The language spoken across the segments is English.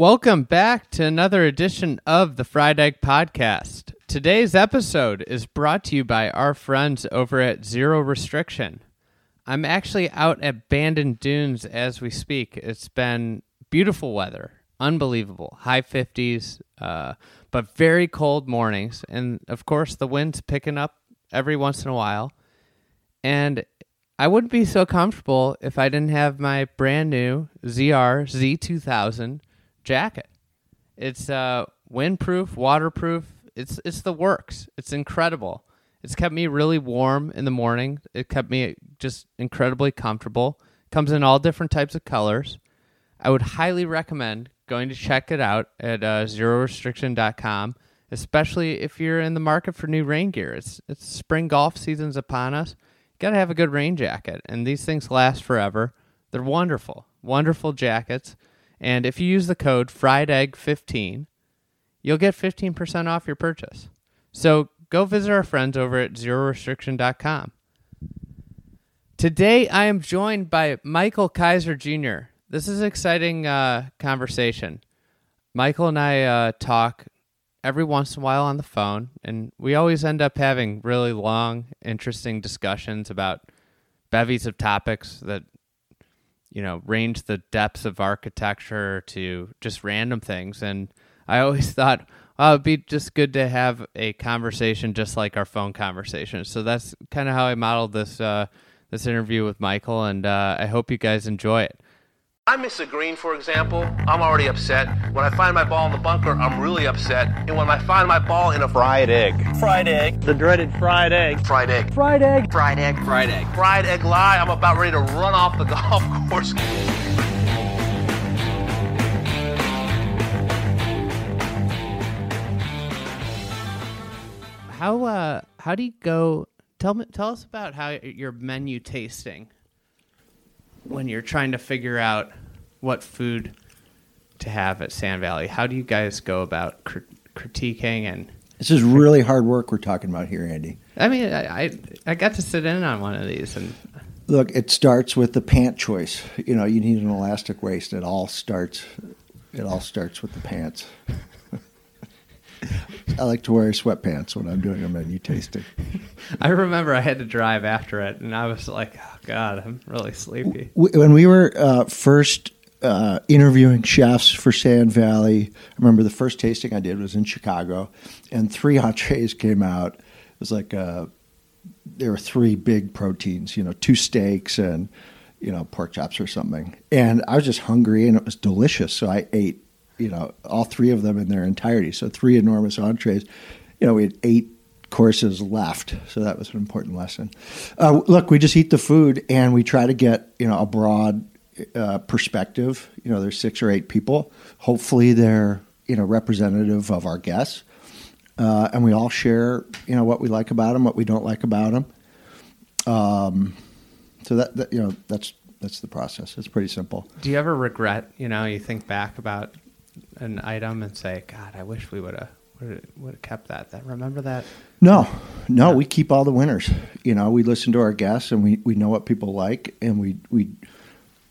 Welcome back to another edition of the Fried Egg Podcast. Today's episode is brought to you by our friends over at Zero Restriction. I'm actually out at Bandon Dunes as we speak. It's been beautiful weather, unbelievable, high 50s, uh, but very cold mornings. And of course, the wind's picking up every once in a while. And I wouldn't be so comfortable if I didn't have my brand new ZR Z2000 jacket. It's uh, windproof, waterproof. It's it's the works. It's incredible. It's kept me really warm in the morning. It kept me just incredibly comfortable. Comes in all different types of colors. I would highly recommend going to check it out at uh, zerorestriction.com, especially if you're in the market for new rain gear. It's, it's spring golf season's upon us. You got to have a good rain jacket, and these things last forever. They're wonderful, wonderful jackets. And if you use the code FriedEgg15, you'll get 15% off your purchase. So go visit our friends over at zerorestriction.com. Today, I am joined by Michael Keiser Jr. This is an exciting uh, conversation. Michael and I uh, talk every once in a while on the phone, and we always end up having really long, interesting discussions about bevies of topics that you know range the depths of architecture to just random things. And I always thought, oh, it'd be just good to have a conversation just like our phone conversation. So that's kind of how I modeled this uh, this interview with Michael, and uh, I hope you guys enjoy it. I miss a green, for example, I'm already upset. When I find my ball in the bunker, I'm really upset. And when I find my ball in a fried egg, fried egg, the dreaded fried egg, fried egg, fried egg, fried egg, fried egg, fried egg lie, I'm about ready to run off the golf course. How uh how do you go tell me tell us about how your menu tasting when you're trying to figure out what food to have at Sand Valley. How do you guys go about cr- critiquing and? This is really hard work we're talking about here, Andy. I mean, I, I, I got to sit in on one of these and. Look, it starts with the pant choice. You know, you need an elastic waist. It all starts. It all starts with the pants. I like to wear sweatpants when I'm doing a menu tasting. I remember I had to drive after it, and I was like, "Oh God, I'm really sleepy." When we were uh, first uh, interviewing chefs for Sand Valley, I remember the first tasting I did was in Chicago, and three entrees came out. It was like uh, there were three big proteins, you know, two steaks and you know pork chops or something, and I was just hungry, and it was delicious, so I ate you know all three of them in their entirety. So three enormous entrees. You know, we had eight courses left, so that was an important lesson. Uh, look, we just eat the food and we try to get you know a broad uh, perspective. You know, there's six or eight people. Hopefully, they're you know representative of our guests, uh, and we all share you know what we like about them, what we don't like about them. Um, so that, that you know that's that's the process. It's pretty simple. Do you ever regret? You know, you think back about an item and say, "God, I wish we would have would have kept that." That remember that? No, no, we keep all the winners. You know, we listen to our guests and we, we know what people like, and we we.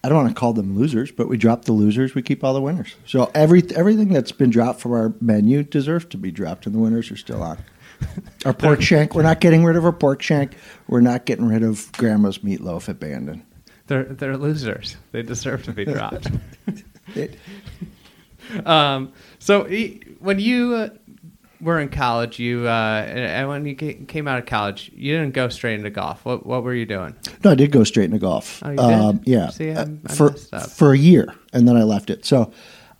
I don't want to call them losers, but we drop the losers. We keep all the winners. So every everything that's been dropped from our menu deserves to be dropped, and the winners are still on. Our pork shank. We're not getting rid of our pork shank. We're not getting rid of Grandma's meatloaf at Bandon. They're they're losers. They deserve to be dropped. it, um, so when you uh, were in college, you uh, and when you came out of college, you didn't go straight into golf. What what were you doing? No, I did go straight into golf. Oh, you did? Um, yeah, See, I for for a year, and then I left it. So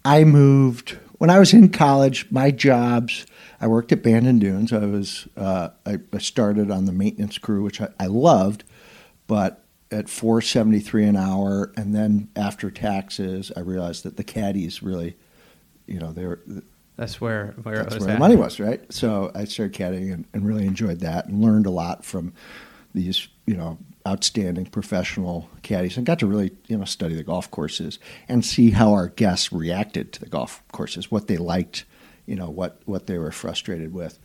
I moved when I was in college. My jobs. I worked at Bandon Dunes. I was uh, I, I, started on the maintenance crew, which I, I loved, but at 473 an hour and then after taxes i realized that the caddies really you know, they were. That's where where that's where at. the money was, right? So I started caddying and, and really enjoyed that and learned a lot from these, you know, outstanding professional caddies and got to really you know study the golf courses and see how our guests reacted to the golf courses, what they liked, you know, what what they were frustrated with.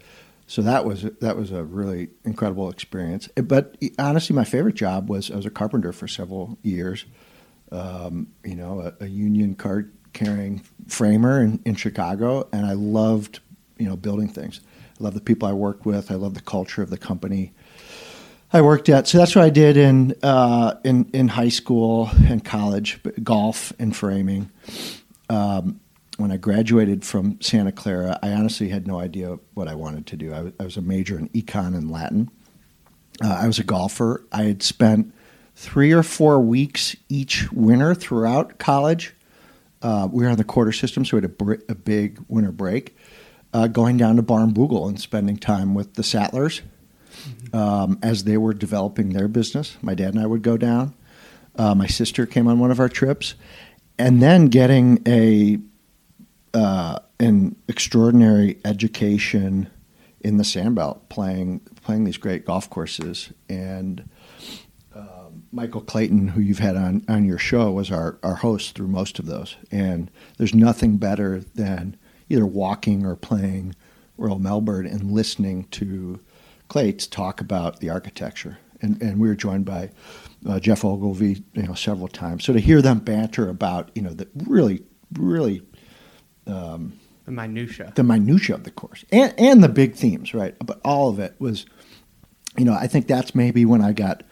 So that was that was a really incredible experience. But honestly, my favorite job was I was a carpenter for several years. Um, you know, a, a union card carrying framer in, in Chicago, and I loved you know building things. I love the people I worked with. I love the culture of the company. I worked at. So that's what I did in uh, in in high school and college, golf and framing. Um, when I graduated from Santa Clara, I honestly had no idea what I wanted to do. I was, was a major in econ and Latin. Uh, I was a golfer. I had spent three or four weeks each winter throughout college. Uh, we were on the quarter system, so we had a, br- a big winter break. Uh, going down to Barnbougle and spending time with the Sattlers mm-hmm. um, as they were developing their business. My dad and I would go down. Uh, my sister came on one of our trips, and then getting a uh, an extraordinary education in the Sandbelt, playing playing these great golf courses and Michael Clayton, who you've had on, on your show, was our, our host through most of those. And there's nothing better than either walking or playing Royal Melbourne and listening to Clates talk about the architecture. And, and we were joined by uh, Geoff Ogilvy, you know, several times. So to hear them banter about, you know, the really, really um, the minutia, the minutia of the course, and and the big themes, right? But all of it was, you know, I think that's maybe when I got,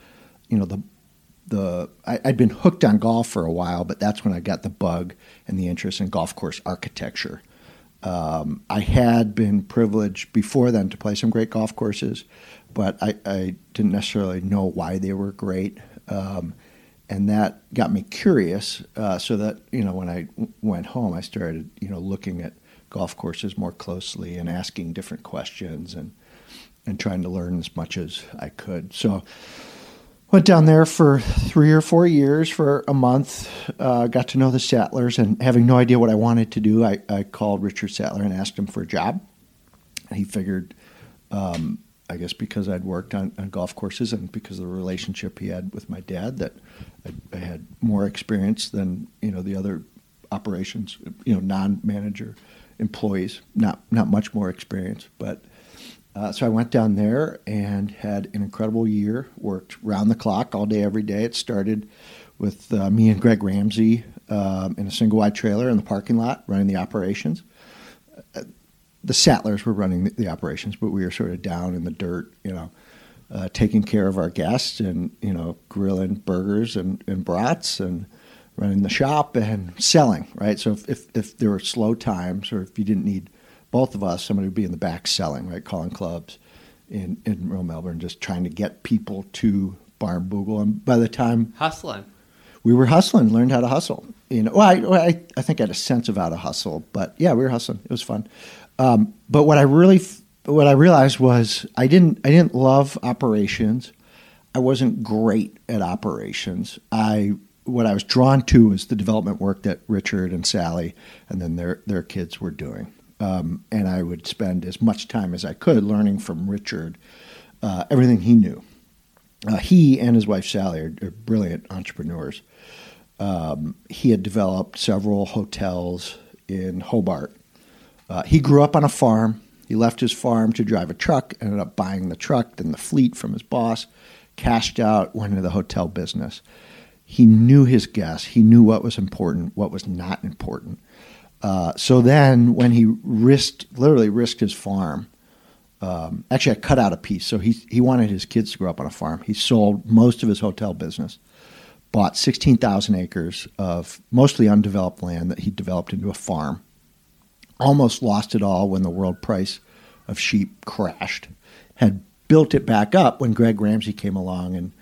you know, the the I, had been hooked on golf for a while, but that's when I got the bug and the interest in golf course architecture. Um, I had been privileged before then to play some great golf courses, but I, I didn't necessarily know why they were great. Um, and that got me curious. Uh, so that you know, when I w- went home, I started you know looking at golf courses more closely and asking different questions and and trying to learn as much as I could. So Went down there for three or four years for a month. Uh, got to know the Sattlers, and having no idea what I wanted to do, I, I called Richard Sattler and asked him for a job. He figured, um, I guess, because I'd worked on, on, golf courses and because of the relationship he had with my dad, that I, I had more experience than you know the other operations, you know, non-manager employees. Not not much more experience, but uh, so I went down there and had an incredible year. Worked round the clock all day, every day. It started with uh, me and Greg Ramsey um, in a single wide trailer in the parking lot running the operations. Uh, the Sattlers were running the, operations, but we were sort of down in the dirt, you know, uh, taking care of our guests and you know grilling burgers and, and brats and running the shop and selling. Right. So if, if, if there were slow times or if you didn't need both of us, somebody would be in the back selling, right, calling clubs in in Royal Melbourne, just trying to get people to Barnbougle. And by the time hustling, we were hustling, learned how to hustle. You know, well, I, I, I think I had a sense of how to hustle, but yeah, we were hustling. It was fun. Um, but what I really, what I realized was I didn't, I didn't love operations. I wasn't great at operations. I what I was drawn to was the development work that Richard and Sally and then their their kids were doing. Um, and I would spend as much time as I could learning from Richard uh, everything he knew. Uh, he and his wife Sally are, are brilliant entrepreneurs. Um, he had developed several hotels in Hobart. Uh, he grew up on a farm. He left his farm to drive a truck, ended up buying the truck, then the fleet from his boss, cashed out, went into the hotel business. He knew his guests. He knew what was important, what was not important. Uh, so then, when he risked, literally risked his farm, um, actually, I cut out a piece. So he he wanted his kids to grow up on a farm. He sold most of his hotel business, bought sixteen thousand acres of mostly undeveloped land that he developed into a farm. Almost lost it all when the world price of sheep crashed. Had built it back up when Greg Ramsey came along and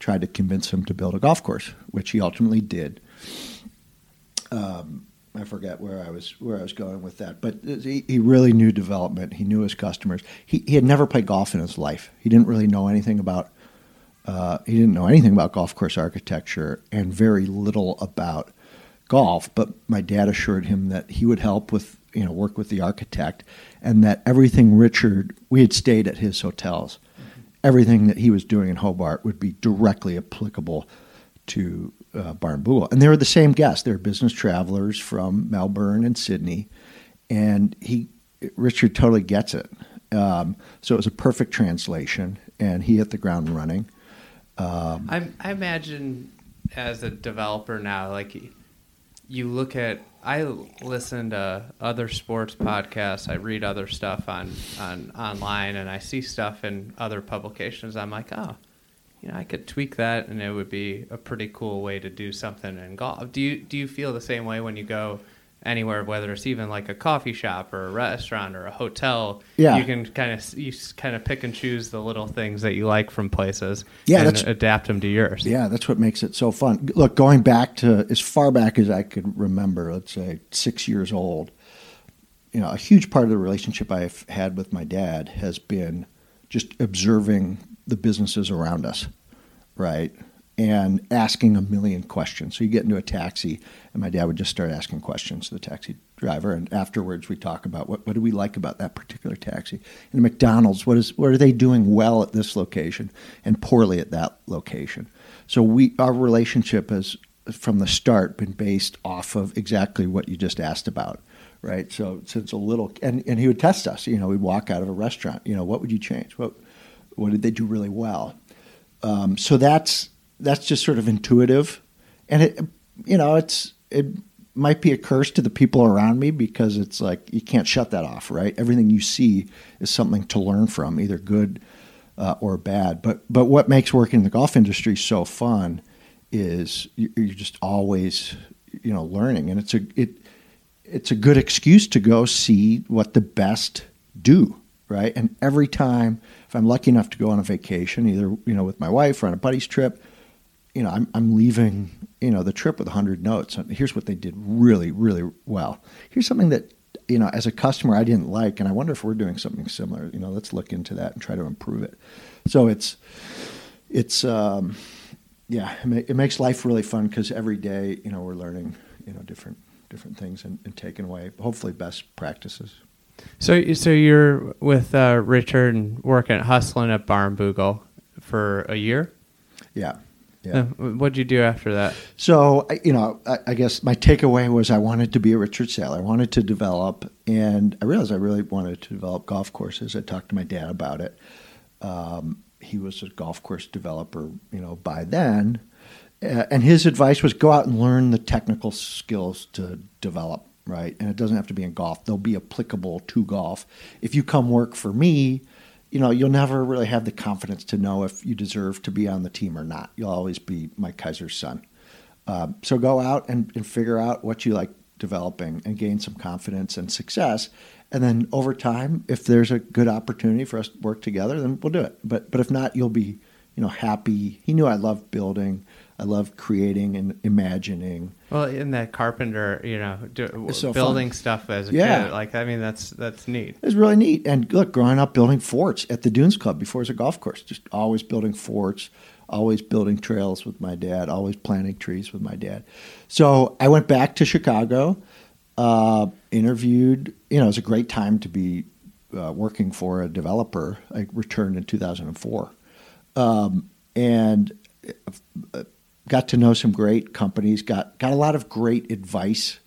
tried to convince him to build a golf course, which he ultimately did. Um, I forget where I was where I was going with that, but he, he really knew development. He knew his customers. He he had never played golf in his life. He didn't really know anything about. Uh, he didn't know anything about golf course architecture and very little about golf. But my dad assured him that he would help with you know work with the architect, and that everything Richard we had stayed at his hotels, mm-hmm. everything that he was doing in Hobart would be directly applicable to uh, and they were the same guests. They were business travelers from Melbourne and Sydney, and he Richard totally gets it. Um, so it was a perfect translation, and he hit the ground running. Um, I, I imagine as a developer now, like you look at I listen to other sports podcasts. I read other stuff on, on online, and I see stuff in other publications. I'm like, oh, you know, I could tweak that, and it would be a pretty cool way to do something in golf. Do you do you feel the same way when you go anywhere, whether it's even like a coffee shop or a restaurant or a hotel? Yeah. you can kind of you kind of pick and choose the little things that you like from places. Yeah, and adapt them to yours. Yeah, that's what makes it so fun. Look, going back to as far back as I could remember, let's say six years old, you know, a huge part of the relationship I've had with my dad has been just observing the businesses around us, right? And asking a million questions. So you get into a taxi, and my dad would just start asking questions to the taxi driver, and afterwards we talk about what, what do we like about that particular taxi. And McDonald's, what is what are they doing well at this location and poorly at that location? So we our relationship has from the start been based off of exactly what you just asked about, right? So since a little and, and he would test us, you know, we'd walk out of a restaurant, you know, what would you change? What what did they do really well? Um, so that's that's just sort of intuitive, and it you know it's it might be a curse to the people around me because it's like you can't shut that off, right? Everything you see is something to learn from, either good uh, or bad. But but what makes working in the golf industry so fun is you- you're just always you know learning, and it's a it it's a good excuse to go see what the best do, right? And every time, if I'm lucky enough to go on a vacation, either you know with my wife or on a buddy's trip, you know, I'm I'm leaving you know the trip with 100 notes. Here's what they did really really well. Here's something that you know as a customer I didn't like, and I wonder if we're doing something similar. You know, let's look into that and try to improve it. So it's it's um, yeah, it, it makes life really fun because every day you know we're learning you know different different things and, and taking away hopefully best practices. So, so you're with uh, Richard and working at hustling at Barnbougle for a year. Yeah, yeah. Uh, what'd you do after that? So, I- you know, I, I guess my takeaway was I wanted to be a Richard Sattler. I wanted to develop, and I realized I really wanted to develop golf courses. I talked to my dad about it. Um, he was a golf course developer, you know, by then. Uh, and his advice was go out and learn the technical skills to develop, right? And it doesn't have to be in golf, they'll be applicable to golf. If you come work for me, you know, you'll never really have the confidence to know if you deserve to be on the team or not. You'll always be Mike Keiser's son. Um, so go out and, and figure out what you like developing and gain some confidence and success. And then over time, if there's a good opportunity for us to work together, then we'll do it. But but if not, you'll be you know happy. He knew I loved building. I love creating and imagining. Well, in that carpenter, you know, do, so building fun. stuff as a Yeah. kid, like I mean, that's that's neat. It's really neat. And look, growing up building forts at the Dunes Club before it was a golf course, just always building forts, always building trails with my dad, always planting trees with my dad. So I went back to Chicago, uh, interviewed. You know, it was a great time to be uh, working for a developer. I returned in 2004. Um, and uh, got to know some great companies, got, got a lot of great advice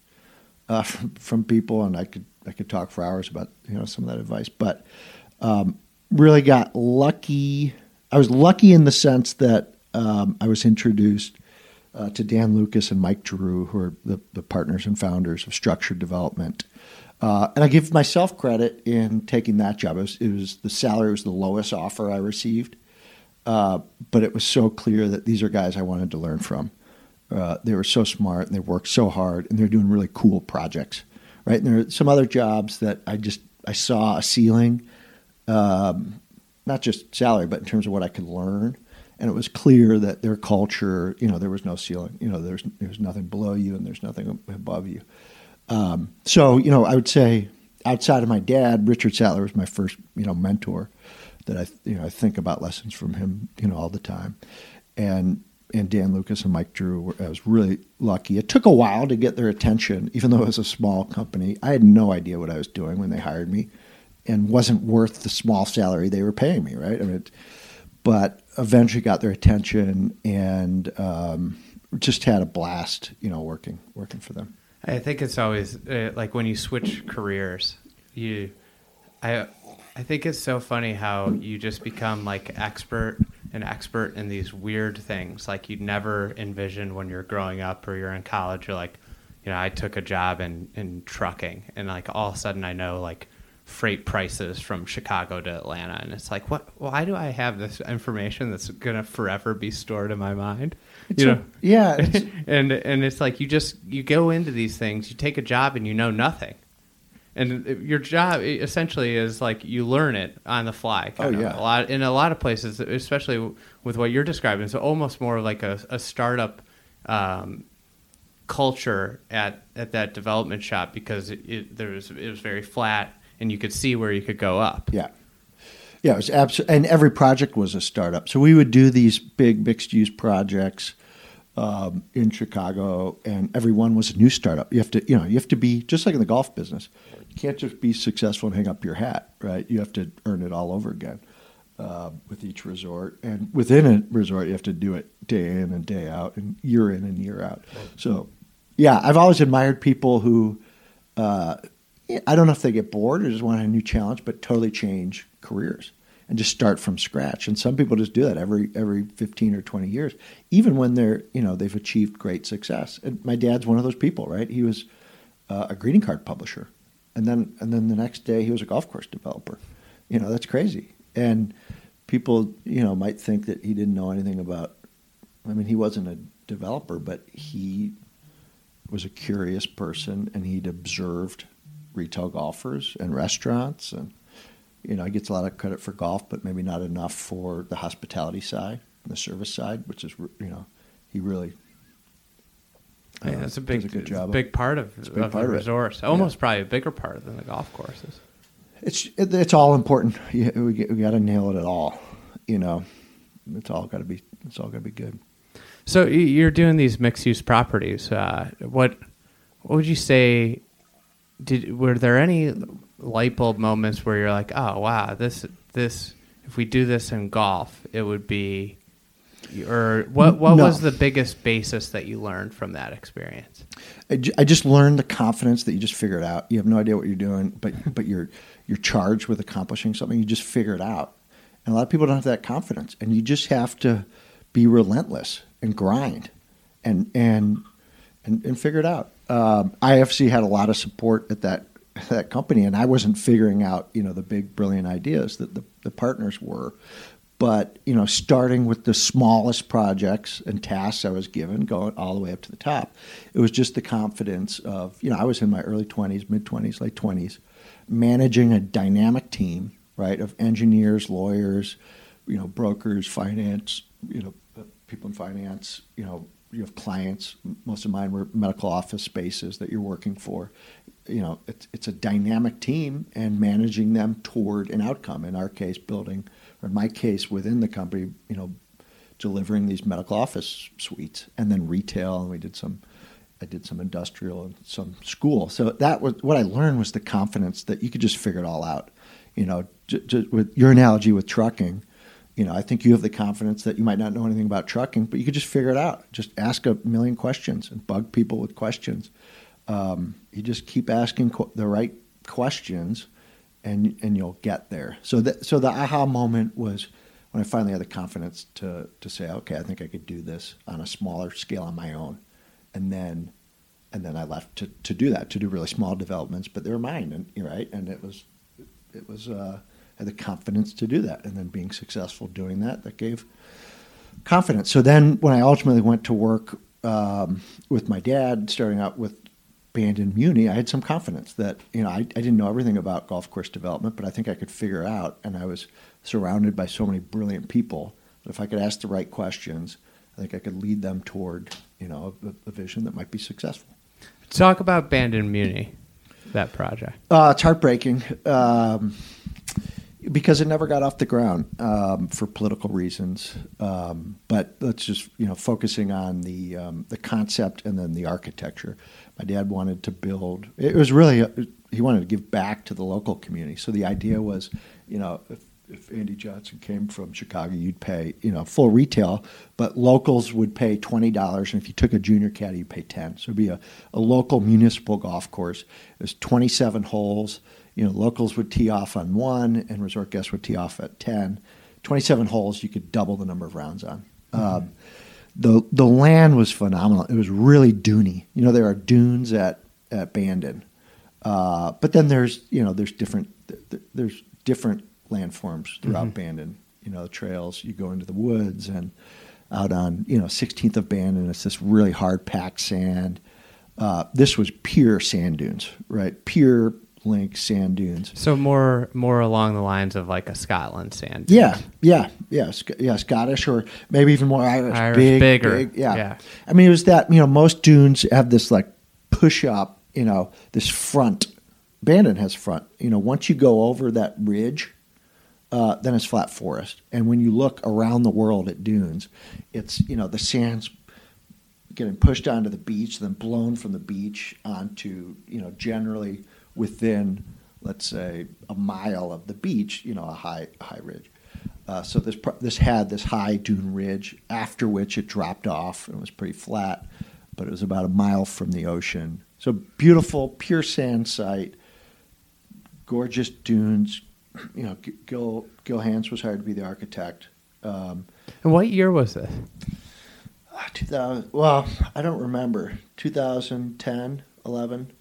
uh, from, from people, and I could I could talk for hours about you know some of that advice, but um, really got lucky. I was lucky in the sense that um, I was introduced uh, to Dan Lucas and Mike Drew, who are the, the partners and founders of Structured Development. Uh, and I give myself credit in taking that job. It was, it was the salary was the lowest offer I received, uh, but it was so clear that these are guys I wanted to learn from. Uh, they were so smart and they worked so hard and they're doing really cool projects, right? And there are some other jobs that I just I saw a ceiling, um, not just salary, but in terms of what I could learn. And it was clear that their culture, you know, there was no ceiling. You know, there's there's nothing below you and there's nothing above you. Um, so you know, I would say outside of my dad, Richard Sattler was my first you know mentor that I you know I think about lessons from him you know all the time, and and Dan Lucas and Mike Drew. Were, I was really lucky. It took a while to get their attention, even though it was a small company. I had no idea what I was doing when they hired me, and wasn't worth the small salary they were paying me. Right? I mean, it, but eventually got their attention and um, just had a blast. You know, working working for them. I think it's always uh, like when you switch careers, you, I, I think it's so funny how you just become like expert an expert in these weird things like you'd never envision when you're growing up or you're in college. You're like, you know, I took a job in in trucking, and like all of a sudden I know like freight prices from Chicago to Atlanta, and it's like, what? Why do I have this information that's gonna forever be stored in my mind? It's a- yeah, and and it's like you just you go into these things, you take a job, and you know nothing. And your job essentially is like you learn it on the fly. Kind Oh, of. yeah. a lot in a lot of places, especially with what you're describing. It's almost more like a, a startup um, culture at, at that development shop because it, it there was it was very flat and you could see where you could go up. Yeah. Yeah, it was absolutely, and every project was a startup. So we would do these big mixed use projects um, in Chicago, and every one was a new startup. You have to, you know, you have to be just like in the golf business. You can't just be successful and hang up your hat, right? You have to earn it all over again uh, with each resort, and within a resort, you have to do it day in and day out, and year in and year out. So, yeah, I've always admired people who. Uh, I don't know if they get bored or just want a new challenge, but totally change careers and just start from scratch. And some people just do that every every fifteen or twenty years, even when they're you know they've achieved great success. And my dad's one of those people, right? He was uh, a greeting card publisher, and then and then the next day he was a golf course developer. You know that's crazy. And people you know might think that he didn't know anything about. I mean, he wasn't a developer, but he was a curious person, and he'd observed retail golfers and restaurants and you know he gets a lot of credit for golf but maybe not enough for the hospitality side and the service side which is you know he really uh, Yeah, that's a big, a job of. big part of, It's a big of part the of it. resorts. Almost probably a bigger part than the golf courses. it's it, it's all important you, we, we got to nail it at all you know it's all got to be it's all got to be good So you're doing these mixed use properties. Uh, what what would you say? Did were there any light bulb moments where you're like, oh wow, this this if we do this in golf, it would be, or what what No. was the biggest basis that you learned from that experience? I, ju- I just learned the confidence that you just figure it out. You have no idea what you're doing, but but you're you're charged with accomplishing something. You just figure it out, and a lot of people don't have that confidence. And you just have to be relentless and grind, and and and, and figure it out. Um, IFC had a lot of support at that that company, and I wasn't figuring out you know the big brilliant ideas that the, the partners were. But you know, starting with the smallest projects and tasks I was given, going all the way up to the top, it was just the confidence of you know I was in my early twenties, mid twenties, late twenties, managing a dynamic team, right, of engineers, lawyers, you know, brokers, finance, you know, people in finance, you know, you have clients. Most of mine were medical office spaces that you're working for. You know, it's it's a dynamic team and managing them toward an outcome. In our case, building, or in my case, within the company, you know, delivering these medical office suites, and then retail, and we did some. I did some industrial and some school. So that was what I learned was the confidence that you could just figure it all out. You know, j- j- with your analogy with trucking, you know, I think you have the confidence that you might not know anything about trucking, but you could just figure it out. Just ask a million questions and bug people with questions. Um, you just keep asking the right questions, and and you'll get there. So that so the aha moment was when I finally had the confidence to to say, okay, I think I could do this on a smaller scale on my own, and then and then I left to, to do that to do really small developments, but they were mine, and right, and it was it was uh, had the confidence to do that, and then being successful doing that that gave confidence. So then when I ultimately went to work um, with my dad, starting out with Bandon Muni, I had some confidence that you know I, I didn't know everything about golf course development, but I think I could figure out, and I was surrounded by so many brilliant people that if I could ask the right questions, I think I could lead them toward you know a, a vision that might be successful. Talk about Bandon Muni, that project. Uh, it's heartbreaking um, because it never got off the ground um, for political reasons. Um, but let's just you know focusing on the um, the concept and then the architecture. My dad wanted to build. It was really he wanted to give back to the local community. So the idea was, you know, if, if Andy Johnson came from Chicago, you'd pay you know full retail, but locals would pay twenty dollars, and if you took a junior caddy, you pay ten. So it'd be a, a local municipal golf course. It was twenty seven holes. You know, locals would tee off on one, and resort guests would tee off at ten. Twenty seven holes, you could double the number of rounds on. Um, the the land was phenomenal. It was really duny. You know, there are dunes at at Bandon, uh, but then there's you know there's different there's different landforms throughout mm-hmm. Bandon. You know, the trails you go into the woods and out on you know 16th of Bandon. It's this really hard packed sand. Uh, this was pure sand dunes, right? Pure link sand dunes. So more more along the lines of like a Scotland sand. Dune. Yeah, yeah, yeah, yeah, Scottish or maybe even more Irish. Irish big, bigger. Big, yeah. yeah. I mean, it was that you know most dunes have this like push up, you know, this front. Bandon has front. You know, once you go over that ridge, uh, then it's flat forest. And when you look around the world at dunes, it's you know the sand's getting pushed onto the beach, then blown from the beach onto you know generally within, let's say, a mile of the beach, you know, a high high ridge. Uh, so this this had this high dune ridge, after which it dropped off and was pretty flat, but it was about a mile from the ocean. So beautiful, pure sand site, gorgeous dunes. You know, Gil Gil Hanse was hired to be the architect. Um, and what year was this? Uh, 2000. Well, I don't remember. 2010, 11.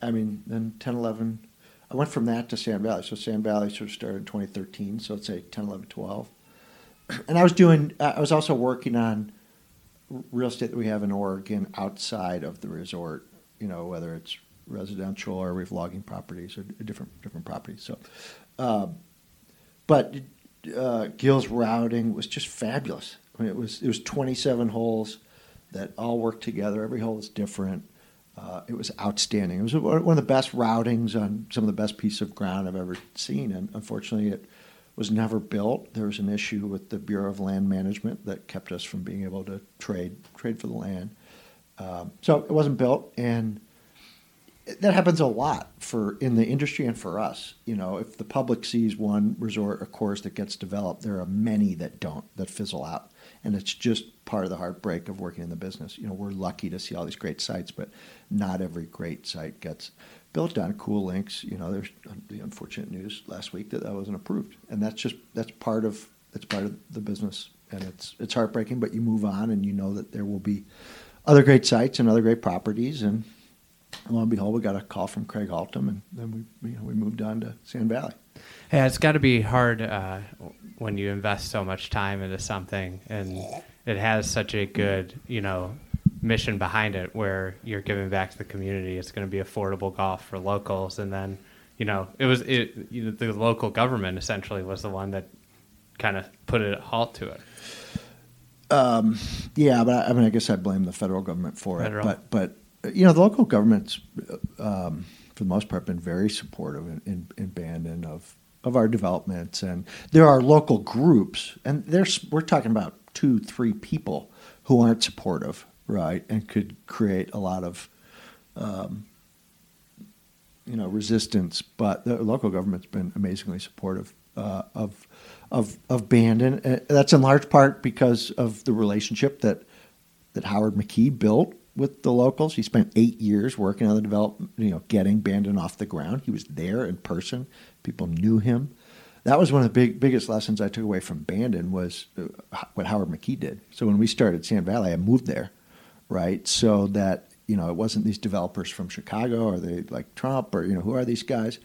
I mean, then 10, 11. I went from that to Sand Valley. So Sand Valley sort of started in 2013. So let's say 10, 11, 12. And I was doing, I was also working on real estate that we have in Oregon outside of the resort, you know, whether it's residential or we have logging properties or different different properties. So, uh, but uh, Gil's routing was just fabulous. I mean, it was it was 27 holes that all worked together. Every hole was different. Uh, it was outstanding. It was one of the best routings on some of the best piece of ground I've ever seen, and unfortunately, it was never built. There was an issue with the Bureau of Land Management that kept us from being able to trade trade for the land. Um, so it wasn't built, and that happens a lot for in the industry and for us. You know, if the public sees one resort or course that gets developed, there are many that don't that fizzle out and it's just part of the heartbreak of working in the business. You know, we're lucky to see all these great sites, but not every great site gets built on Coul Links. You know, there's the unfortunate news last week that that wasn't approved, and that's just that's part of that's part of the business, and it's it's heartbreaking. But you move on, and you know that there will be other great sites and other great properties, and lo and behold, we got a call from Craig Haltom, and then we you know, we moved on to Sand Valley. Yeah, it's got to be hard uh, when you invest so much time into something and it has such a good, you know, mission behind it where you're giving back to the community. It's going to be affordable golf for locals, and then, you know, it was it, you know, the local government essentially was the one that kind of put a halt to it. Um, yeah, but I, I, mean, I guess I blame the federal government for federal. it. But but you know, the local governments, um, for the most part, been very supportive in, in, in Bandon of of our developments, and there are local groups, and there's we're talking about two, three people who aren't supportive, right, and could create a lot of, um, you know, resistance. But the local government's been amazingly supportive uh, of of of Bandon. Uh, that's in large part because of the relationship that that Howard McKee built with the locals. He spent eight years working on the development, you know, getting Bandon off the ground. He was there in person. People knew him. That was one of the big biggest lessons I took away from Bandon was uh, what Howard McKee did. So when we started Sand Valley, I moved there, right? So that you know it wasn't these developers from Chicago or they like Trump or you know who are these guys?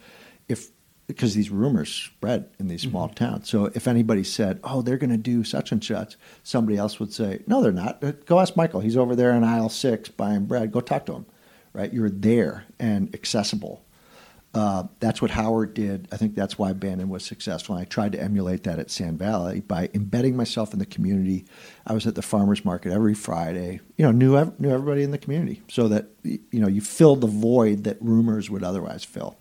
If because these rumors spread in these small mm-hmm. towns. So if anybody said, "Oh, they're going to do such and such," somebody else would say, "No, they're not. Uh, go ask Michael. He's over there in aisle six buying bread. Go talk to him." Right? You're there and accessible. Uh, that's what Howard did. I think that's why Bandon was successful. And I tried to emulate that at Sand Valley by embedding myself in the community. I was at the farmers market every Friday. You know, knew knew everybody in the community, so that you know you filled the void that rumors would otherwise fill.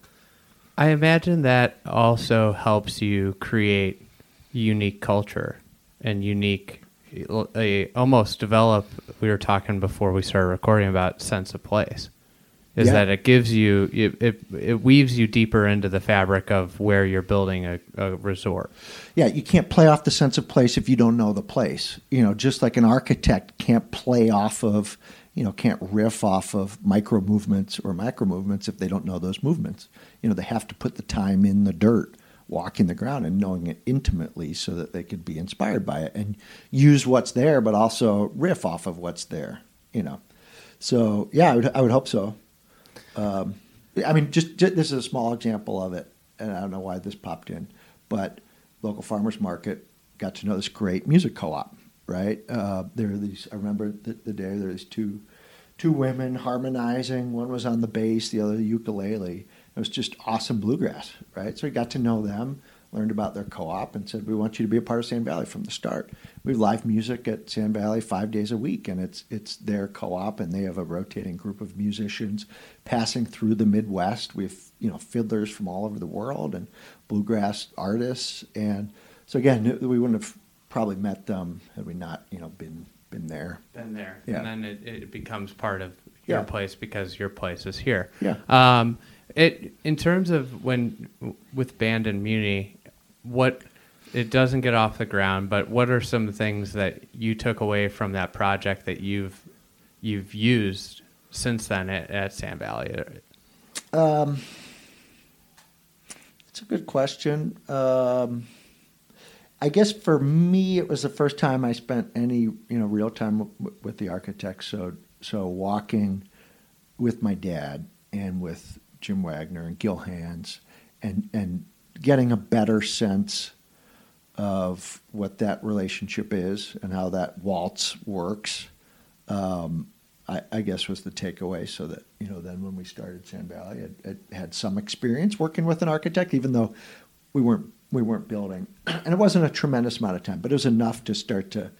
I imagine that also helps you create unique culture and unique, a, almost develop. We were talking before we started recording about sense of place. Is yeah. that it gives you it, it, it weaves you deeper into the fabric of where you're building a, a resort. Yeah, you can't play off the sense of place if you don't know the place. You know, just like an architect can't play off of you know, can't riff off of micro movements or macro movements if they don't know those movements. You know, they have to put the time in the dirt walking the ground and knowing it intimately so that they could be inspired by it and use what's there, but also riff off of what's there, you know. So yeah, I would, I would hope so. Um, I mean, just, just this is a small example of it, and I don't know why this popped in, but local farmers market got to know this great music co-op. Right uh, there are these. I remember the, the day there was two two women harmonizing. One was on the bass, the other the ukulele. It was just awesome bluegrass, right? So we got to know them, learned about their co-op, and said, "We want you to be a part of Sand Valley from the start." We have live music at Sand Valley five days a week, and it's it's their co-op, and they have a rotating group of musicians passing through the Midwest. We have you know fiddlers from all over the world and bluegrass artists, and so again, we wouldn't have probably met them had we not you know been been there. Been there, Yeah. and then it, it becomes part of your Yeah. place because your place is here. Yeah. Um, it in terms of when with Bandon Muni, what it doesn't get off the ground, but what are some things that you took away from that project that you've you've used since then at, at Sand Valley? Um, it's a good question. Um, I guess for me, it was the first time I spent any you know real time w- with the architects. So so walking with my dad and with Jim Wagner and Gil Hanse, and and getting a better sense of what that relationship is and how that waltz works. Um, I, I guess was the takeaway. So that you know, then when we started Sand Valley, I, I had some experience working with an architect, even though we weren't we weren't building, and it wasn't a tremendous amount of time, but it was enough to start to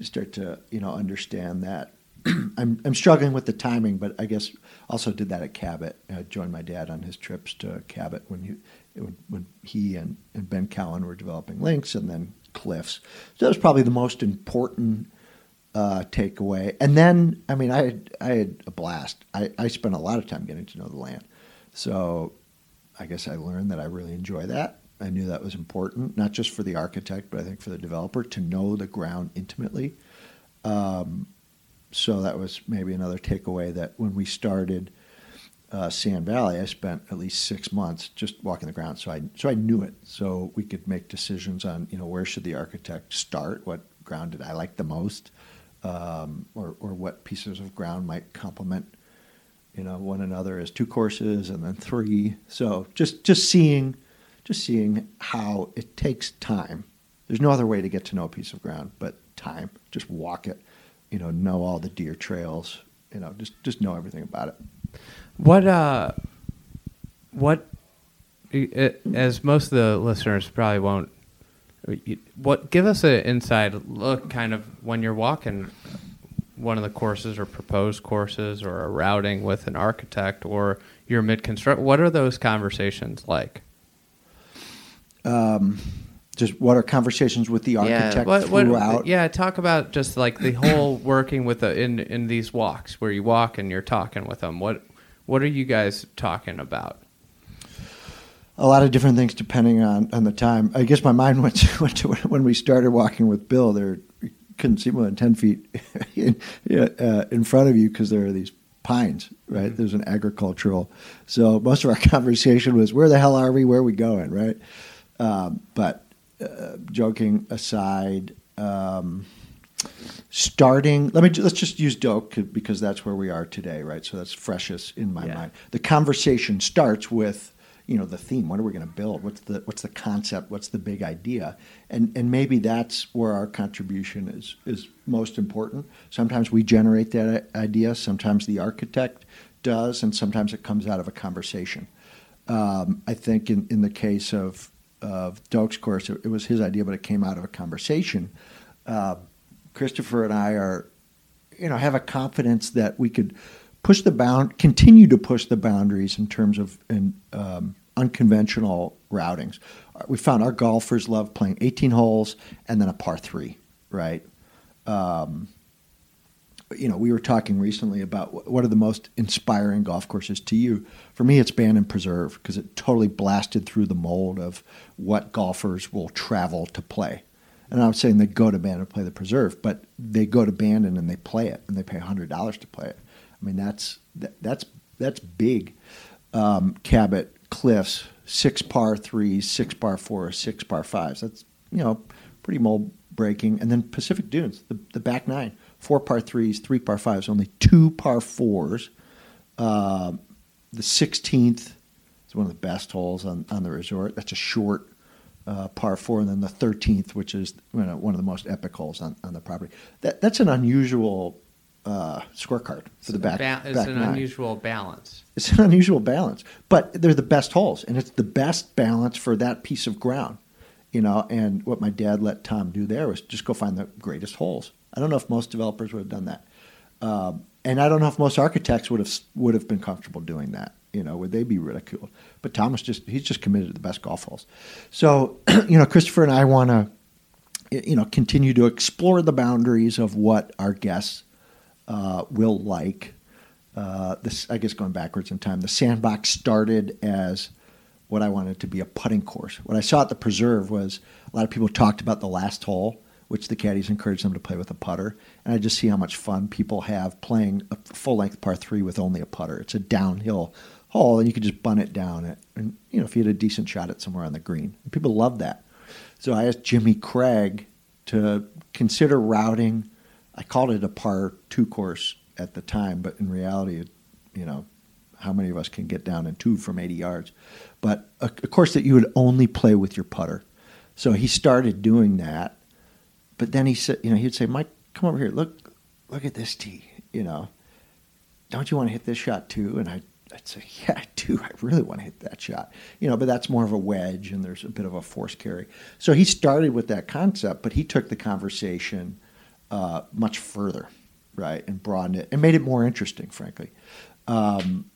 start to you know understand that. I'm I'm struggling with the timing, but I guess also did that at Cabot. I joined my dad on his trips to Cabot when he when, he and, and Ben Cowan were developing links, and then Cliffs. So that was probably the most important uh, takeaway. And then, I mean, I had, I had a blast. I, I spent a lot of time getting to know the land. So I guess I learned that I really enjoy that. I knew that was important, not just for the architect, but I think for the developer to know the ground intimately. Um, so that was maybe another takeaway that when we started uh, Sand Valley, I spent at least six months just walking the ground, so I so I knew it. So we could make decisions on you know where should the architect start, what ground did I like the most, um, or or what pieces of ground might complement you know one another as two courses and then three. So just just seeing just seeing how it takes time. There's no other way to get to know a piece of ground but time. Just walk it, you know, know all the deer trails, you know, just just know everything about it. What uh, what it, as most of the listeners probably won't. What give us an inside look, kind of when you're walking one of the courses or proposed courses or a routing with an architect or you're mid construct. What are those conversations like? Just what are conversations with the architect what, what- throughout? yeah, talk about just like the whole working with the in in these walks where you walk and you're talking with them. What what are you guys talking about? a lot of different things depending on, on the time. I guess my mind went to, went to when we started walking with Bill. There couldn't see more than ten feet in, uh, in front of you because there are these pines. Right, there's an agricultural. So most of our conversation was, "Where the hell are we? Where are we going?" Right, um, but uh, joking aside. Um, starting let me let's just use doak because that's where we are today right? So that's freshest in my Yeah. mind. The conversation starts with you know the theme. What are we going to build? What's the what's the concept? What's the big idea? And and maybe that's where our contribution is is most important. Sometimes we generate that idea sometimes the architect does and sometimes it comes out of a conversation. Um, i think in, in the case of of doak's course it, was his idea but it came out of a conversation uh, Christopher and I are, you know, have a confidence that we could push the bound, continue to push the boundaries in terms of in, um, unconventional routings. We found our golfers love playing 18 holes and then a par three, right? Um, you know, we were talking recently about what are the most inspiring golf courses to you. For me, it's Bandon Preserve because it totally blasted through the mold of what golfers will travel to play. And I'm saying they go to Bandon to play the Preserve, but they go to Bandon and they play it, and they pay hundred dollars to play it. I mean, that's that, that's that's big. Um, Cabot, cliffs, six par threes, six par fours, six par fives. That's you know pretty mold breaking. And then Pacific Dunes, the, the back nine, four par threes, three par fives, only two par fours. Uh, the 16th is one of the best holes on, on the resort. That's a short uh, par four, and then the 13th, which is you know, one of the most epic holes on, on the property. That that's an unusual uh, scorecard for the back. Ba- it's back an nine. unusual balance. It's an unusual balance, but they're the best holes, and it's the best balance for that piece of ground. You know, and what my dad let Tom do there was just go find the greatest holes. I don't know if most developers would have done that, um, and I don't know if most architects would have would have been comfortable doing that. You know, would they be ridiculed? But Thomas just he's just committed to the best golf holes. So, you know, Christopher and I want to, you know, continue to explore the boundaries of what our guests uh, will like. Uh, this, I guess, going backwards in time, the sandbox started as what I wanted to be a putting course. What I saw at the preserve was a lot of people talked about the last hole, which the caddies encourage them to play with a putter, and I just see how much fun people have playing a full length par three with only a putter. It's a downhill hole, and you can just bun it down. It, and you know, if you had a decent shot at somewhere on the green, and people love that. So I asked Jimmy Craig to consider routing. I called it a par two course at the time, but in reality, you know, how many of us can get down in two from 80 yards? But a, a course that you would only play with your putter. So he started doing that, but then he said, you know, he'd say, Mike, come over here, look, look at this tee, you know, don't you want to hit this shot too? And I, I'd say, yeah, I do. I really want to hit that shot, you know, but that's more of a wedge and there's a bit of a force carry. So he started with that concept, but he took the conversation uh, much further, right, and broadened it and made it more interesting, frankly. Um,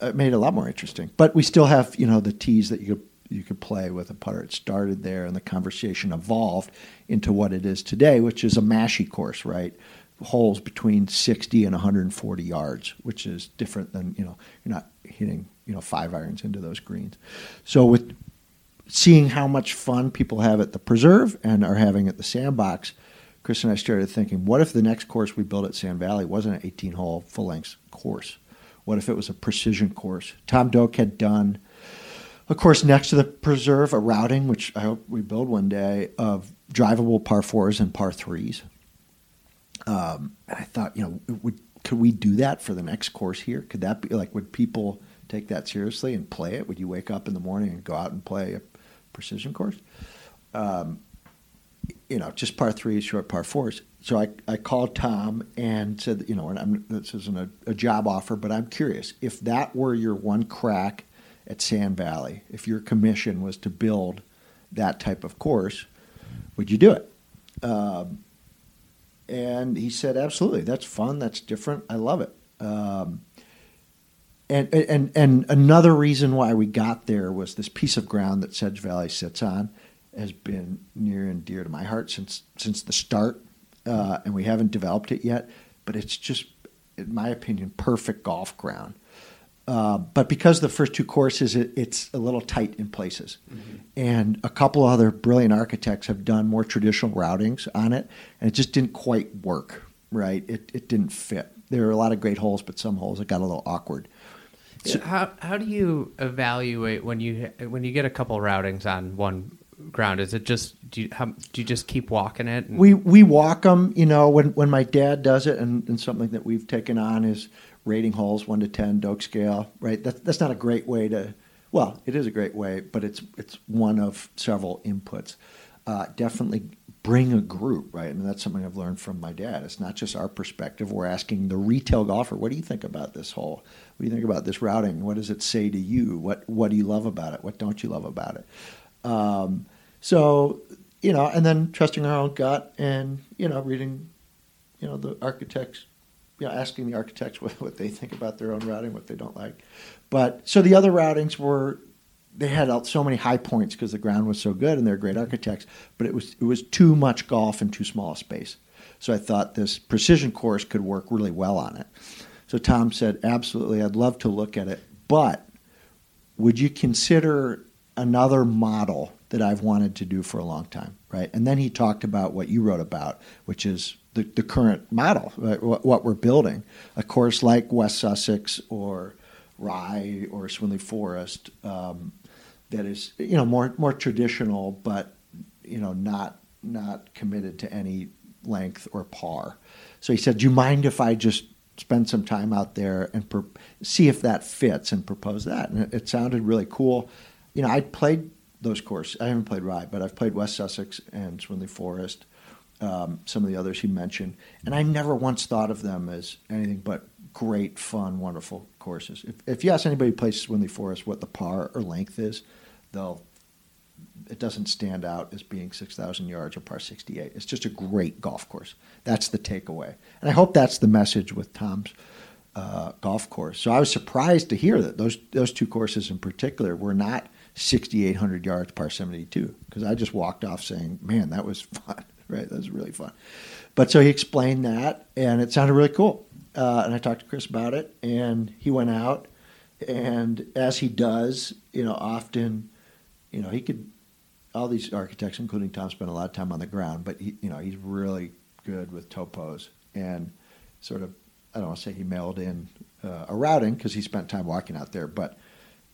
it made it a lot more interesting. But we still have, you know, the tees that you could you could play with a putter. It started there, and the conversation evolved into what it is today, which is a mashie course, right? Holes between 60 and 140 yards, which is different than you know you're not hitting you know five irons into those greens. So with seeing how much fun people have at the preserve and are having at the sandbox, Chris and I started thinking, what if the next course we built at Sand Valley wasn't an 18 hole full length course? What if it was a precision course? Tom Doak had done a course next to the preserve, a routing, which I hope we build one day, of drivable par fours and par threes. Um, and I thought, you know, would could we do that for the next course here? Could that be like, would people take that seriously and play it? Would you wake up in the morning and go out and play a precision course? Um, you know, just par threes, short par fours. So I, I called Tom and said, you know, and I'm, this isn't a, a job offer, but I'm curious if that were your one crack at Sand Valley, if your commission was to build that type of course, would you do it? Um, and he said, absolutely. That's fun. That's different. I love it. Um, and, and, and another reason why we got there was this piece of ground that Sedge Valley sits on has been near and dear to my heart since since the start, uh, and we haven't developed it yet. But it's just, in my opinion, perfect golf ground. Uh, but because the first two courses, it, it's a little tight in places, mm-hmm. and a couple other brilliant architects have done more traditional routings on it, and it just didn't quite work. Right, it it didn't fit. There are a lot of great holes, but some holes it got a little awkward. So, how how do you evaluate when you when you get a couple routings on one ground? Is it just do you, how, do you just keep walking it? And... We we walk them. You know, when when my dad does it, and, and something that we've taken on is rating holes one to ten Doak scale. Right. That, that's not a great way to. Well, it is a great way, but it's it's one of several inputs. Uh, definitely bring a group, right? And that's something I've learned from my dad. It's not just our perspective. We're asking the retail golfer, what do you think about this hole? What do you think about this routing? What does it say to you? What what do you love about it? What don't you love about it? Um, so, you know, and then trusting our own gut and, you know, reading, you know, the architects, you know, asking the architects what, what they think about their own routing, what they don't like. But so the other routings were, they had so many high points because the ground was so good and they're great architects, but it was, it was too much golf in too small a space. So I thought this precision course could work really well on it. So Tom said, absolutely, I'd love to look at it, but would you consider another model that I've wanted to do for a long time, right? And then he talked about what you wrote about, which is the, the current model, right? what, what, we're building. A course like West Sussex or Rye or Swinley Forest um, that is you know more more traditional, but you know not not committed to any length or par. So he said, "Do you mind if I just spend some time out there and pro- see if that fits and propose that?" And it, it sounded really cool. You know, I played those courses. I haven't played Rye, but I've played West Sussex and Swinley Forest. Um, some of the others he mentioned, and I never once thought of them as anything but great, fun, wonderful courses. If, if you ask anybody who plays Swinley Forest what the par or length is, they'll it doesn't stand out as being 6,000 yards or par 68. It's just a great golf course. That's the takeaway. And I hope that's the message with Tom's uh, golf course. So I was surprised to hear that those, those two courses in particular were not 6,800 yards par 72 because I just walked off saying, man, that was fun, right? That was really fun. But so he explained that and it sounded really cool. Uh, and I talked to Chris about it and he went out and as he does, you know, often, you know, he could all these architects, including Tom, spend a lot of time on the ground, but he, you know, he's really good with topos and sort of. I don't want to say he mailed in uh, a routing because he spent time walking out there, but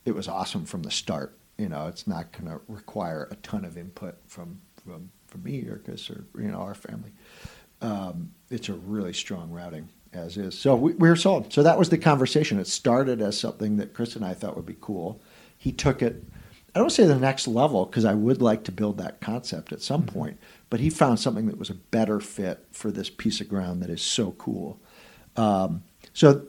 it was awesome from the start. You know, it's not going to require a ton of input from from from me or Chris or you know our family. Um, it's a really strong routing as is. So we, we were sold. So that was the conversation. It started as something that Chris and I thought would be cool. He took it I don't say the next level because I would like to build that concept at some mm-hmm. point, but he found something that was a better fit for this piece of ground that is so cool. Um, so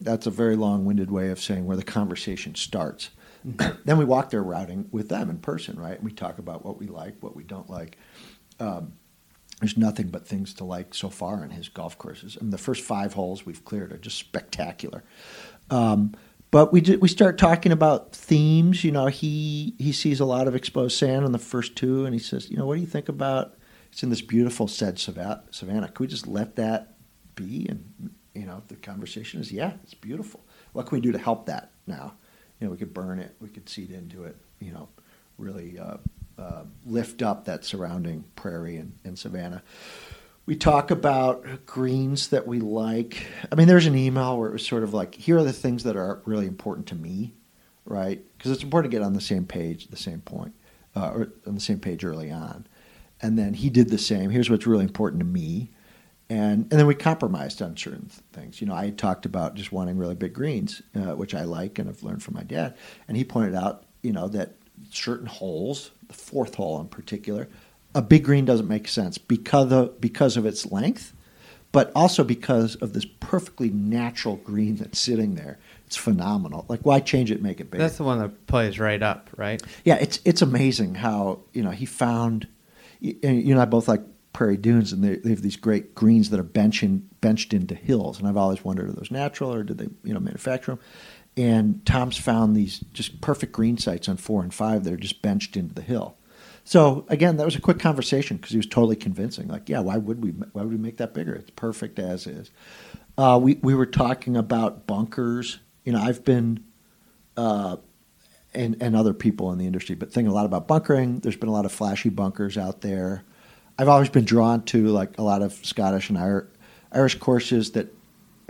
that's a very long-winded way of saying where the conversation starts. Then we walk their routing with them in person, right? And we talk about what we like, what we don't like. Um, there's nothing but things to like so far in his golf courses. I mean, the first five holes we've cleared are just spectacular. Um, but we we start talking about themes. You know, he he sees a lot of exposed sand on the first two, and he says, you know, what do you think about? It's in this beautiful said savannah. Can we just let that be? And you know, the conversation is, yeah, it's beautiful. What can we do to help that now? You know, we could burn it, we could seed into it. You know, really uh, uh, lift up that surrounding prairie and, and savannah we talk about greens that we like. I mean, there's an email where it was sort of like, here are the things that are really important to me, right? Because it's important to get on the same page at the same point, uh, or on the same page early on. And then he did the same. Here's what's really important to me. And, and then we compromised on certain things. You know, I talked about just wanting really big greens, uh, which I like and have learned from my dad. And he pointed out, you know, that certain holes, the fourth hole in particular, a big green doesn't make sense because of, because of its length, but also because of this perfectly natural green that's sitting there. It's phenomenal. Like, why change it, make it bigger? That's the one that plays right up, right? Yeah, it's it's amazing how you know he found. You, you know, I both like Prairie Dunes, and they, they have these great greens that are benching, benched into hills. And I've always wondered, are those natural or did they you know manufacture them? And Tom's found these just perfect green sites on four and five that are just benched into the hill. So again, that was a quick conversation because he was totally convincing. Like, yeah, why would we? Why would we make that bigger? It's perfect as is. Uh, we we were talking about bunkers. You know, I've been, uh, and and other people in the industry, but thinking a lot about bunkering. There's been a lot of flashy bunkers out there. I've always been drawn to like a lot of Scottish and Irish courses that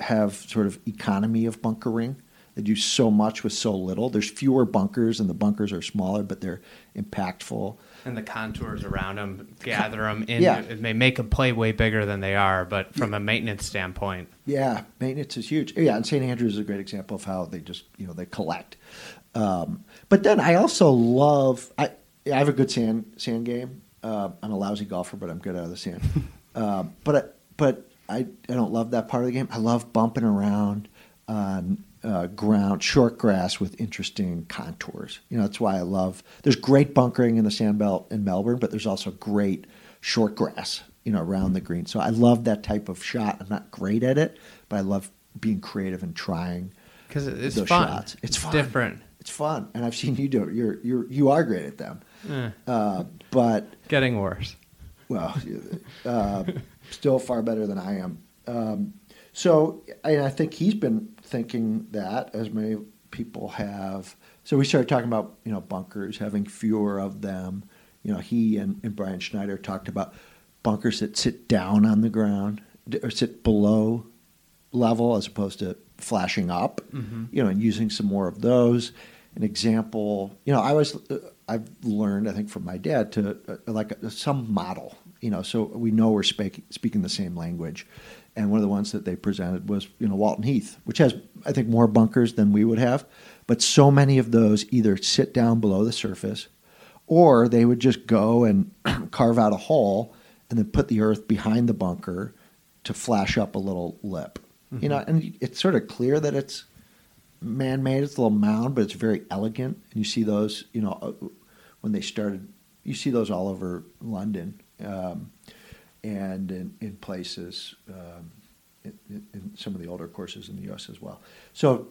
have sort of economy of bunkering. They do so much with so little. There's fewer bunkers, and the bunkers are smaller, but they're impactful and the contours around them gather them in. Yeah. It may make them play way bigger than they are, but from a maintenance standpoint, yeah, maintenance is huge. Yeah, and St. Andrews is a great example of how they just you know they collect. Um, but then I also love I I have a good sand sand game. Uh, I'm a lousy golfer, but I'm good out of the sand. uh, but but I I don't love that part of the game. I love bumping around on uh, ground, short grass with interesting contours. You know, that's why I love. There's great bunkering in the sandbelt in Melbourne, but there's also great short grass, you know, around the green. So I love that type of shot. I'm not great at it, but I love being creative and trying because it's those fun. shots. It's, it's fun. different. It's fun, and I've seen you do it. You're you're you are great at them, eh. uh, but getting worse. Well, uh, still far better than I am. Um, so, and I think he's been thinking that, as many people have. So we started talking about you know bunkers, having fewer of them. You know, he and, and Brian Schneider talked about bunkers that sit down on the ground or sit below level as opposed to flashing up, you know, and using some more of those. An example, you know, I was uh, I've learned I think from my dad to uh, like uh, some model, you know, so we know we're speaking speaking the same language. And one of the ones that they presented was you know Walton Heath, which has I think more bunkers than we would have, but so many of those either sit down below the surface, or they would just go and carve out a hole and then put the earth behind the bunker to flash up a little lip. You know, and it's sort of clear that it's man-made. It's a little mound, but it's very elegant. And you see those, you know, uh, when they started, you see those all over London um, and in, in places, um, in, in- in some of the older courses in the U.S. as well. So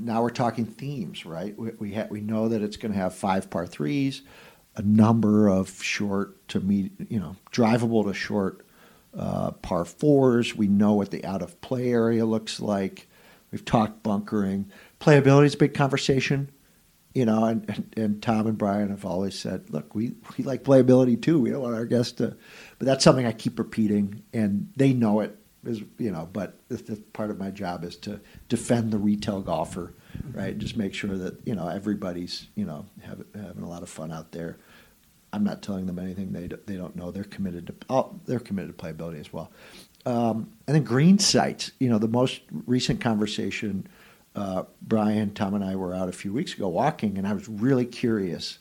now we're talking themes, right? We we, ha- we know that it's going to have five par threes, a number of short to meet, you know, drivable to short uh, par fours. We know what the out of play area looks like. We've talked bunkering. Playability is a big conversation, you know, and, and, and Tom and Brian have always said, look, we, we like playability too. We don't want our guests to, but that's something I keep repeating, and they know it, is you know, but part of my job is to defend the retail golfer, right? Just make sure that, you know, everybody's, you know, have, having a lot of fun out there. I'm not telling them anything they, do- they don't know. They're committed to, oh, they're committed to playability as well. Um, and then green sites, you know, the most recent conversation, uh, Brian, Tom, and I were out a few weeks ago walking, and I was really curious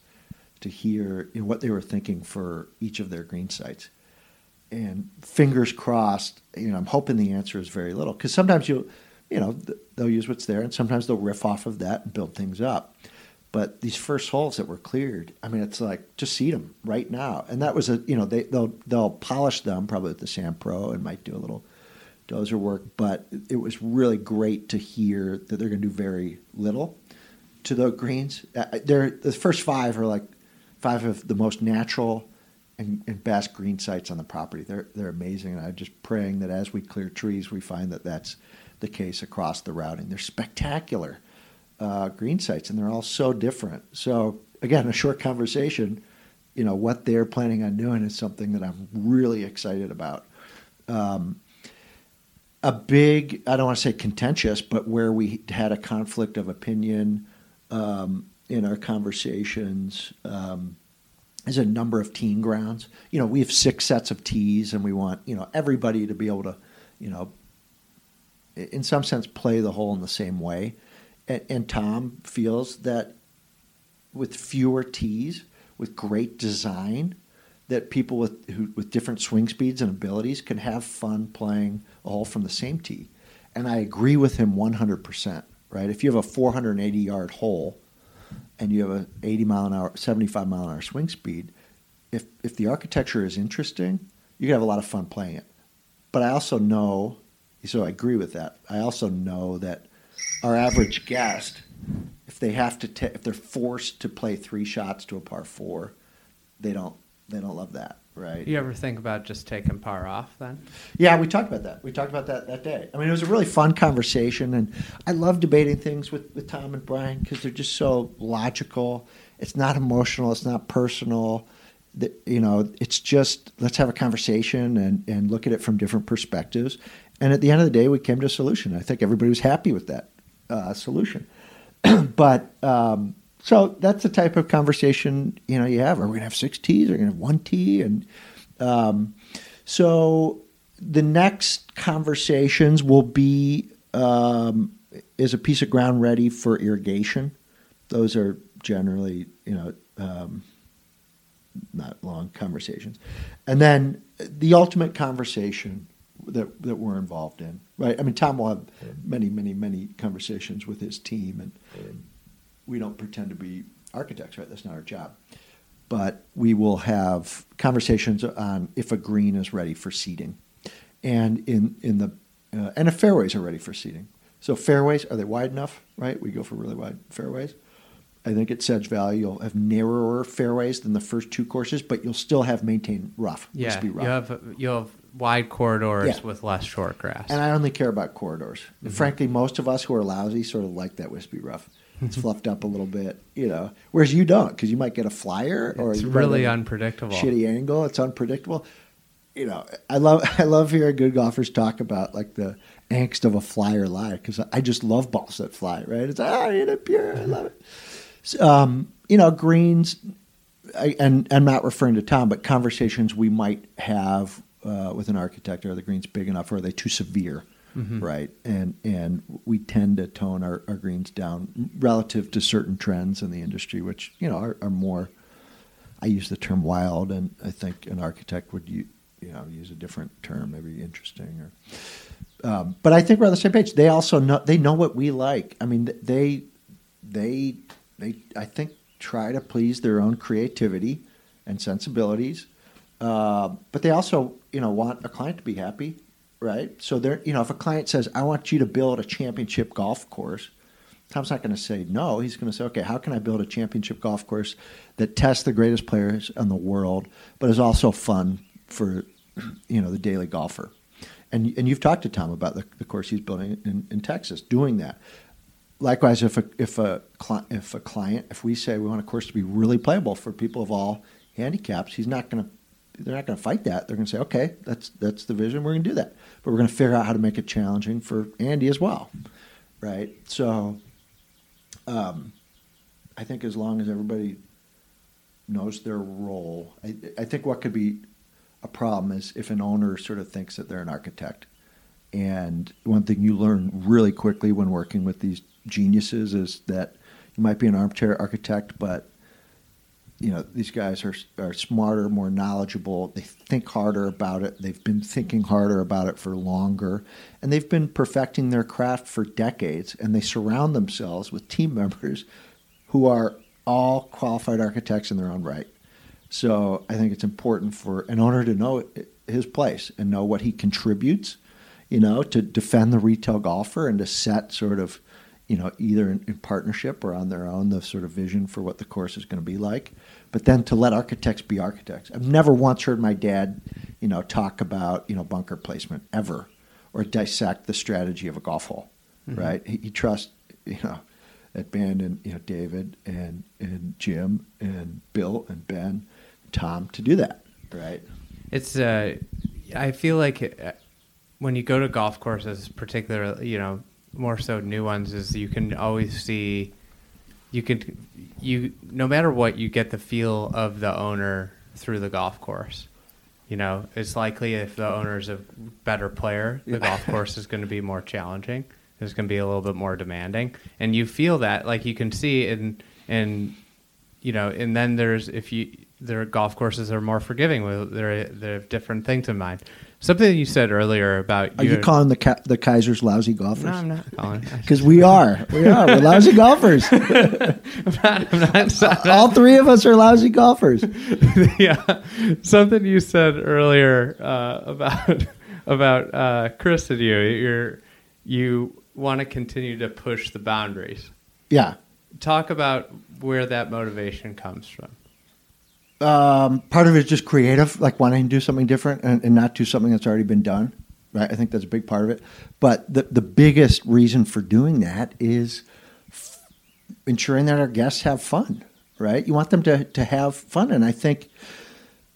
to hear you know, what they were thinking for each of their green sites. And fingers crossed, you know, I'm hoping the answer is very little because sometimes you'll, you know, th- they'll use what's there, and sometimes they'll riff off of that and build things up. But these first holes that were cleared, I mean, it's like just seed them right now, and that was a, you know, they they'll they'll polish them probably with the Sand Pro and might do a little dozer work, but it was really great to hear that they're going to do very little to the greens. Uh, They're the first five are like five of the most natural and, and best green sites on the property. They're they're amazing, and I'm just praying that as we clear trees, we find that that's the case across the routing. They're spectacular uh, green sites, and they're all so different. So again, a short conversation. You know what they're planning on doing is something that I'm really excited about. Um, a big, I don't want to say contentious, but where we had a conflict of opinion um, in our conversations um, is a number of teeing grounds. You know, we have six sets of tees, and we want you know everybody to be able to, you know, in some sense, play the hole in the same way. And, and Tom feels that with fewer tees, with great design, that people with who, with different swing speeds and abilities can have fun playing a hole from the same tee. And I agree with him 100%, right? If you have a 480 yard hole and you have a 80 mile an hour, 75 mile an hour swing speed, if if the architecture is interesting, you can have a lot of fun playing it. But I also know, so I agree with that. I also know that our average guest, if they have to, ta- if they're forced to play three shots to a par four, they don't they don't love that, right? You ever think about just taking par off then? Yeah, we talked about that. We talked about that that day. I mean, it was a really fun conversation, and I love debating things with, with Tom and Brian because they're just so logical. It's not emotional. It's not personal. The- You know, it's just let's have a conversation and, and look at it from different perspectives. And at the end of the day, we came to a solution. I think everybody was happy with that uh, solution. but um, so that's the type of conversation you know you have. Are we going to have six tees? Are we going to have one tee? And um, so the next conversations will be um, is a piece of ground ready for irrigation? Those are generally you know um, not long conversations, and then the ultimate conversation that that we're involved in. Right? I mean, Tom will have many, many, many conversations with his team, and we don't pretend to be architects, right? That's not our job. But we will have conversations on if a green is ready for seeding, and in in the uh, and if fairways are ready for seeding. So fairways are they wide enough? Right, we go for really wide fairways. I think at Sedge Valley you'll have narrower fairways than the first two courses, but you'll still have maintained rough. Yeah, Must be you have you have wide corridors Yeah. with less short grass. And I only care about corridors. Mm-hmm. Frankly, most of us who are lousy sort of like that wispy rough. It's fluffed up a little bit, you know. Whereas you don't, because you might get a flyer or it's really unpredictable. shitty angle. It's unpredictable. You know, I love I love hearing good golfers talk about like the angst of a flyer lie because I just love balls that fly. Right? It's ah, hit it pure. I love it. So, um, you know, greens, I, and I'm not referring to Tom, but conversations we might have uh, with an architect are the greens big enough or are they too severe? Mm-hmm. Right, and and we tend to tone our, our greens down relative to certain trends in the industry, which you know are, are more I use the term wild, and I think an architect would you know use a different term, maybe interesting or. Um, but I think we're on the same page. They also know they know what we like. I mean, they they they I think try to please their own creativity and sensibilities, uh, but they also you know want a client to be happy right? So there, you know, if a client says, "I want you to build a championship golf course," Tom's not going to say no. He's going to say, "Okay, how can I build a championship golf course that tests the greatest players in the world, but is also fun for, you know, the daily golfer?" And and you've talked to Tom about the, the course he's building in, in Texas, doing that. Likewise, if a if a if a client, if we say we want a course to be really playable for people of all handicaps, he's not going to they're not going to fight that. They're going to say, okay, that's that's the vision. We're going to do that, but we're going to figure out how to make it challenging for Andy as well, right? So, um, I think as long as everybody knows their role, I, I think what could be a problem is if an owner sort of thinks that they're an architect. And one thing you learn really quickly when working with these geniuses is that you might be an armchair architect, but you know these guys are are smarter, more knowledgeable. They think harder about it. They've been thinking harder about it for longer, and they've been perfecting their craft for decades. And they surround themselves with team members who are all qualified architects in their own right. So I think it's important for an owner to know his place and know what he contributes. You know, to defend the retail golfer and to set sort of you know, either in, in, partnership or on their own, the sort of vision for what the course is going to be like. But then to let architects be architects. I've never once heard my dad, you know, talk about you know bunker placement ever, or dissect the strategy of a golf hole. Mm-hmm. Right? He, he trusts you know at Bandon you know David and and Jim and Bill and Ben, Tom to do that. Right? It's uh, I feel like uh, when you go to golf courses, particularly you know more so new ones is you can always see you could you no matter what you get the feel of the owner through the golf course. You know it's likely if the owner is a better player the golf course is going to be more challenging it's going to be a little bit more demanding. And you feel that like you can see and and you know and then there's if you their golf courses are more forgiving with they're they have different things in mind Something you said earlier about are you calling the the Keisers lousy golfers? No, I'm not calling because we are. We are. We're lousy golfers. I'm not, I'm not, All three of us are lousy golfers. yeah, something you said earlier uh, about about uh, Chris and you. You're you want to continue to push the boundaries. Yeah. Talk about where that motivation comes from um, part of it is just creative, like wanting to do something different and, and, not do something that's already been done. Right, I think that's a big part of it. But the the biggest reason for doing that is f- ensuring that our guests have fun. Right, you want them to to have fun, and I think.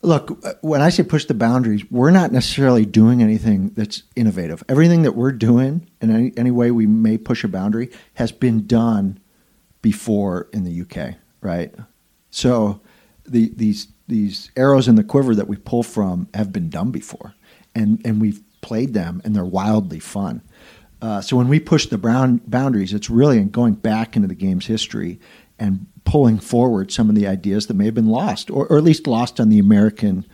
Look, when I say push the boundaries, we're not necessarily doing anything that's innovative. Everything that we're doing, in any, any way we may push a boundary, has been done before in the UK, right? So the, these these arrows in the quiver that we pull from have been done before, and and we've played them, and they're wildly fun. Uh, so when we push the brown boundaries, it's really going back into the game's history and pulling forward some of the ideas that may have been lost, or, or at least lost on the American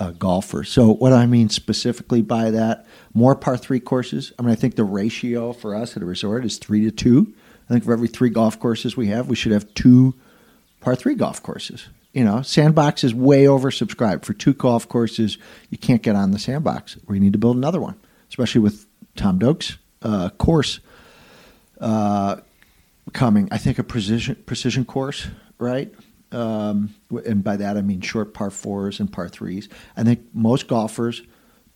uh, golfer. So what I mean specifically by that, more par three courses. I mean, I think the ratio for us at a resort is three to two. I think for every three golf courses we have, we should have two par three golf courses you know, sandbox is way oversubscribed. For two golf courses, you can't get on the sandbox. We need to build another one, especially with Tom Doak's uh, course uh, coming. I think a precision precision course, right? Um, and by that I mean short par fours and par threes. I think most golfers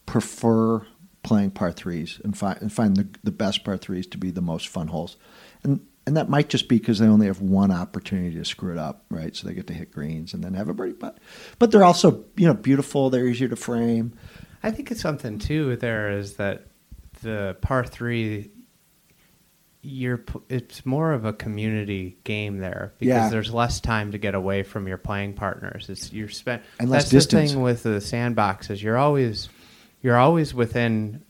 prefer playing par threes and find and find the, the best par threes to be the most fun holes. And and that might just be because they only have one opportunity to screw it up, right? So they get to hit greens and then have a birdie putt. But they're also, you know, beautiful. They're easier to frame. I think it's something too. There is that the par three, you're it's more of a community game there because Yeah. there's less time to get away from your playing partners. It's you're spent And less that's distance. the thing with the sandboxes. You're always you're always within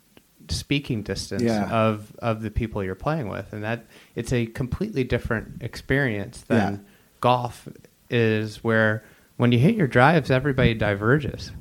speaking distance Yeah. of of the people you're playing with, and that it's a completely different experience than Yeah. golf is, where when you hit your drives, everybody diverges.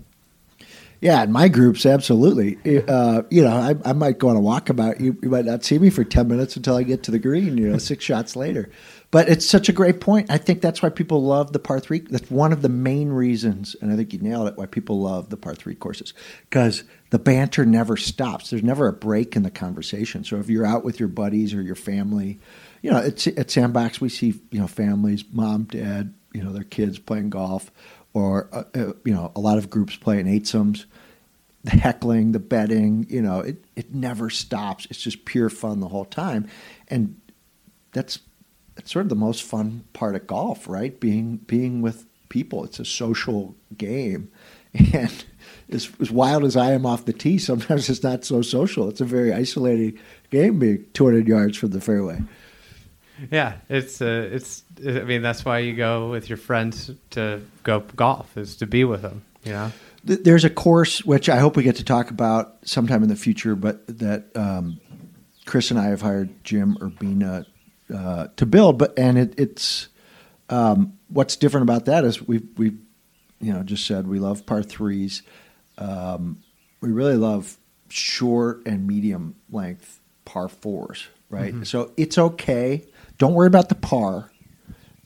Yeah, in my groups, absolutely. Uh, you know, I, I might go on a walkabout. You, you might not see me for 10 minutes until I get to the green, you know, six shots later. But it's such a great point. I think that's why people love the par three. That's one of the main reasons, and I think you nailed it, why people love the par three courses. Because the banter never stops. There's never a break in the conversation. So if you're out with your buddies or your family, you know, it's, at Sandbox, we see, you know, families, mom, dad, you know, their kids playing golf, or, uh, uh, you know, a lot of groups playing eight eightsomes the heckling, the betting, you know, it, it never stops. It's just pure fun the whole time. And that's sort of the most fun part of golf, right? Being being with people. It's a social game. And as, as wild as I am off the tee, sometimes it's not so social. It's a very isolated game being 200 yards from the fairway. Yeah, it's uh, it's. I mean, that's why you go with your friends to go golf is to be with them. You know. There's a course which I hope we get to talk about sometime in the future, but that um, Chris and I have hired Jim Urbina uh, to build. But and it, it's um, what's different about that is we we you know just said we love par threes. Um, we really love short and medium length par fours, right? So it's okay. Don't worry about the par.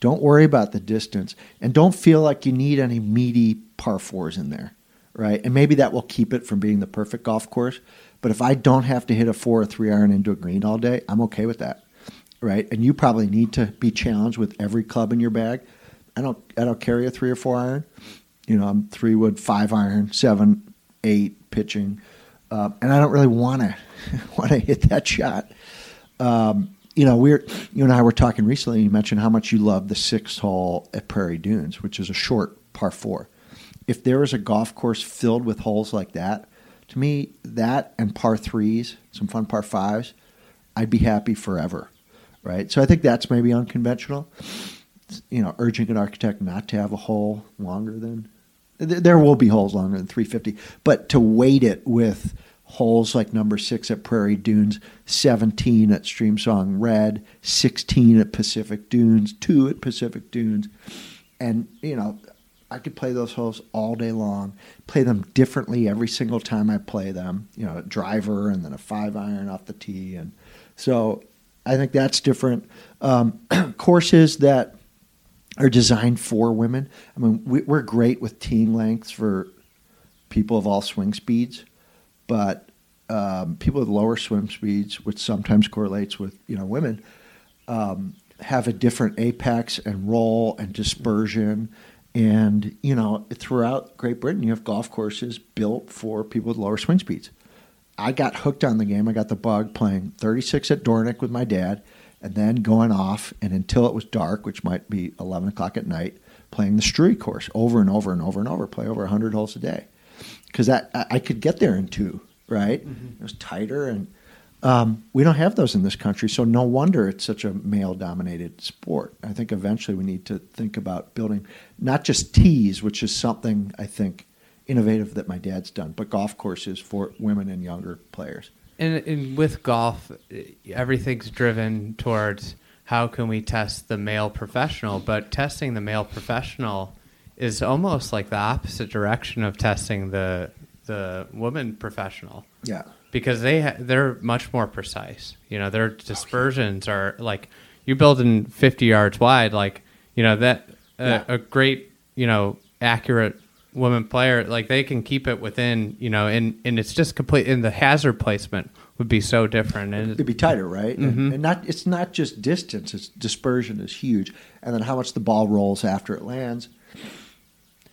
Don't worry about the distance, and don't feel like you need any meaty par fours in there, right? And maybe that will keep it from being the perfect golf course. But if I don't have to hit a four or three iron into a green all day, I'm okay with that, right? And you probably need to be challenged with every club in your bag. I don't. I don't carry a three or four iron. You know, I'm three wood, five iron, seven, eight pitching, uh, and I don't really want to want to hit that shot. Um, you know, we're you and I were talking recently. And you mentioned how much you love the sixth hole at Prairie Dunes, which is a short par four. If there was a golf course filled with holes like that, to me, that and par threes, some fun par fives, I'd be happy forever, right? So I think that's maybe unconventional. You know, urging an architect not to have a hole longer than th- there will be holes longer than 350, but to weight it with holes like number six at Prairie Dunes, 17 at Streamsong Red, 16 at Pacific Dunes, two at Pacific Dunes. And, you know, I could play those holes all day long, play them differently every single time I play them, you know, a driver and then a five iron off the tee. And so I think that's different. Um, courses that are designed for women. I mean, we, we're great with teeing lengths for people of all swing speeds, but um, people with lower swim speeds, which sometimes correlates with you know women, um, have a different apex and roll and dispersion. And you know, throughout Great Britain, you have golf courses built for people with lower swing speeds. I got hooked on the game. I got the bug playing 36 at Dornoch with my dad, and then going off and until it was dark, which might be 11 o'clock at night, playing the Struie course over and over and over and over, play over 100 holes a day. Because that I, could get there in two, right? It was tighter, and um, we don't have those in this country. So no wonder it's such a male-dominated sport. I think eventually we need to think about building not just tees, which is something I think innovative that my dad's done, but golf courses for women and younger players. And, and with golf, everything's driven towards how can we test the male professional, but testing the male professional is almost like the opposite direction of testing the the woman professional Yeah. because they ha- they're much more precise. You know, their dispersions are like you building 50 yards wide like, you know, that uh, Yeah. a great, you know, accurate woman player like they can keep it within, you know, and and it's just complete and the hazard placement would be so different and It'd be tighter, right? And, and not it's not just distance; it's dispersion is huge, and then how much the ball rolls after it lands.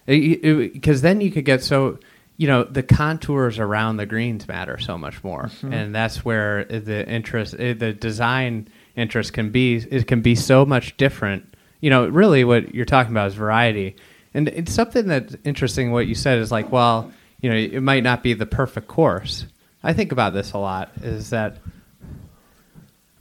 because then you could get so you know the contours around the greens matter so much more Mm-hmm. and that's where the interest eh, the design interest can be it can be so much different you know really what you're talking about is variety and it's something that's interesting what you said is like well you know it might not be the perfect course I think about this a lot. Is that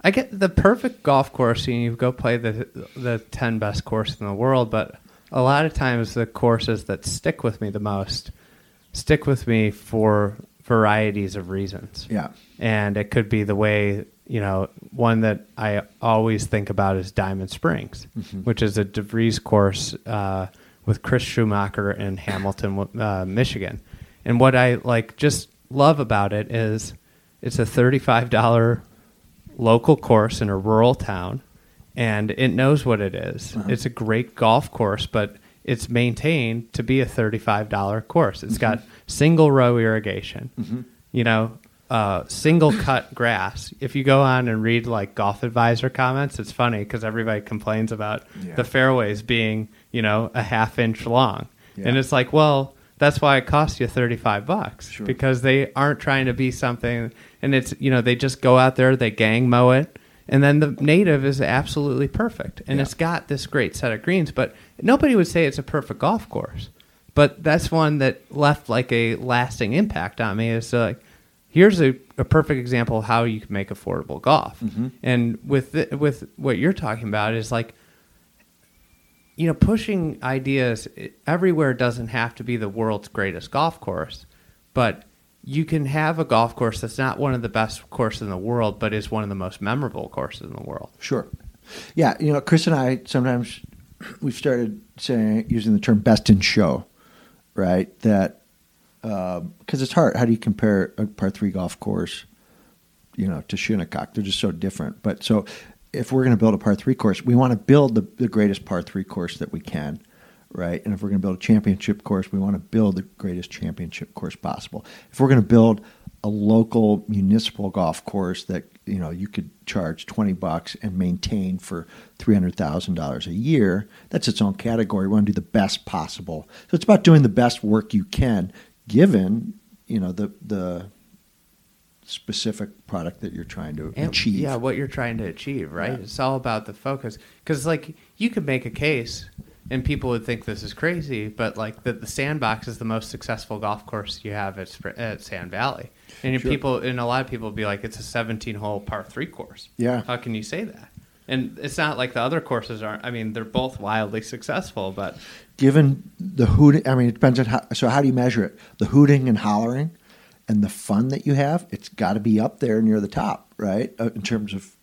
I get the perfect golf course, and you go play the the ten best course in the world, but a lot of times the courses that stick with me the most stick with me for varieties of reasons. Yeah. And it could be the way, you know, one that I always think about is Diamond Springs, which is a DeVries course uh, with Chris Schumacher in Hamilton, uh, Michigan. And what I like just love about it is it's a $35 local course in a rural town and it knows what it is. It's a great golf course, but it's maintained to be a $35 course. It's got single row irrigation, you know, uh, single cut grass. If you go on and read like golf advisor comments, it's funny because everybody complains about Yeah. the fairways being, you know, a half inch long. Yeah. And it's like, well, that's why it costs you 35 bucks Sure. because they aren't trying to be something and it's, you know, they just go out there, they gang mow it, and then the native is absolutely perfect. And Yeah. it's got this great set of greens, but nobody would say it's a perfect golf course. But that's one that left like a lasting impact on me is like here's a, a perfect example of how you can make affordable golf. Mm-hmm. And with the, with what you're talking about is like you know, pushing ideas everywhere doesn't have to be the world's greatest golf course, but you can have a golf course that's not one of the best courses in the world, but is one of the most memorable courses in the world. Sure. Yeah, you know, Chris and I sometimes we've started saying using the term "best in show," right? That um, because it's hard. How do you compare a par three golf course, you know, to Shinnecock? They're just so different. But so if we're going to build a par three course, we want to build the, the greatest par three course that we can, right? And if we're going to build a championship course, we want to build the greatest championship course possible. If we're going to build a local municipal golf course that you know you could charge 20 bucks and maintain for $300,000 a year that's its own category we want to do the best possible so it's about doing the best work you can given you know the the specific product that you're trying to And- achieve Yeah, what you're trying to achieve, right? Yeah. It's all about the focus. Because, like, you could make a case, and people would think this is crazy, but, like, that the Sandbox is the most successful golf course you have at, at Sand Valley. And Sure. people, and a lot of people would be like, it's a 17 hole par three course. Yeah. How can you say that? And it's not like the other courses aren't. I mean, they're both wildly successful, but given the hooting i mean it depends on how so how do you measure it the hooting and hollering and the fun that you have it's got to be up there near the top right? Uh, in terms of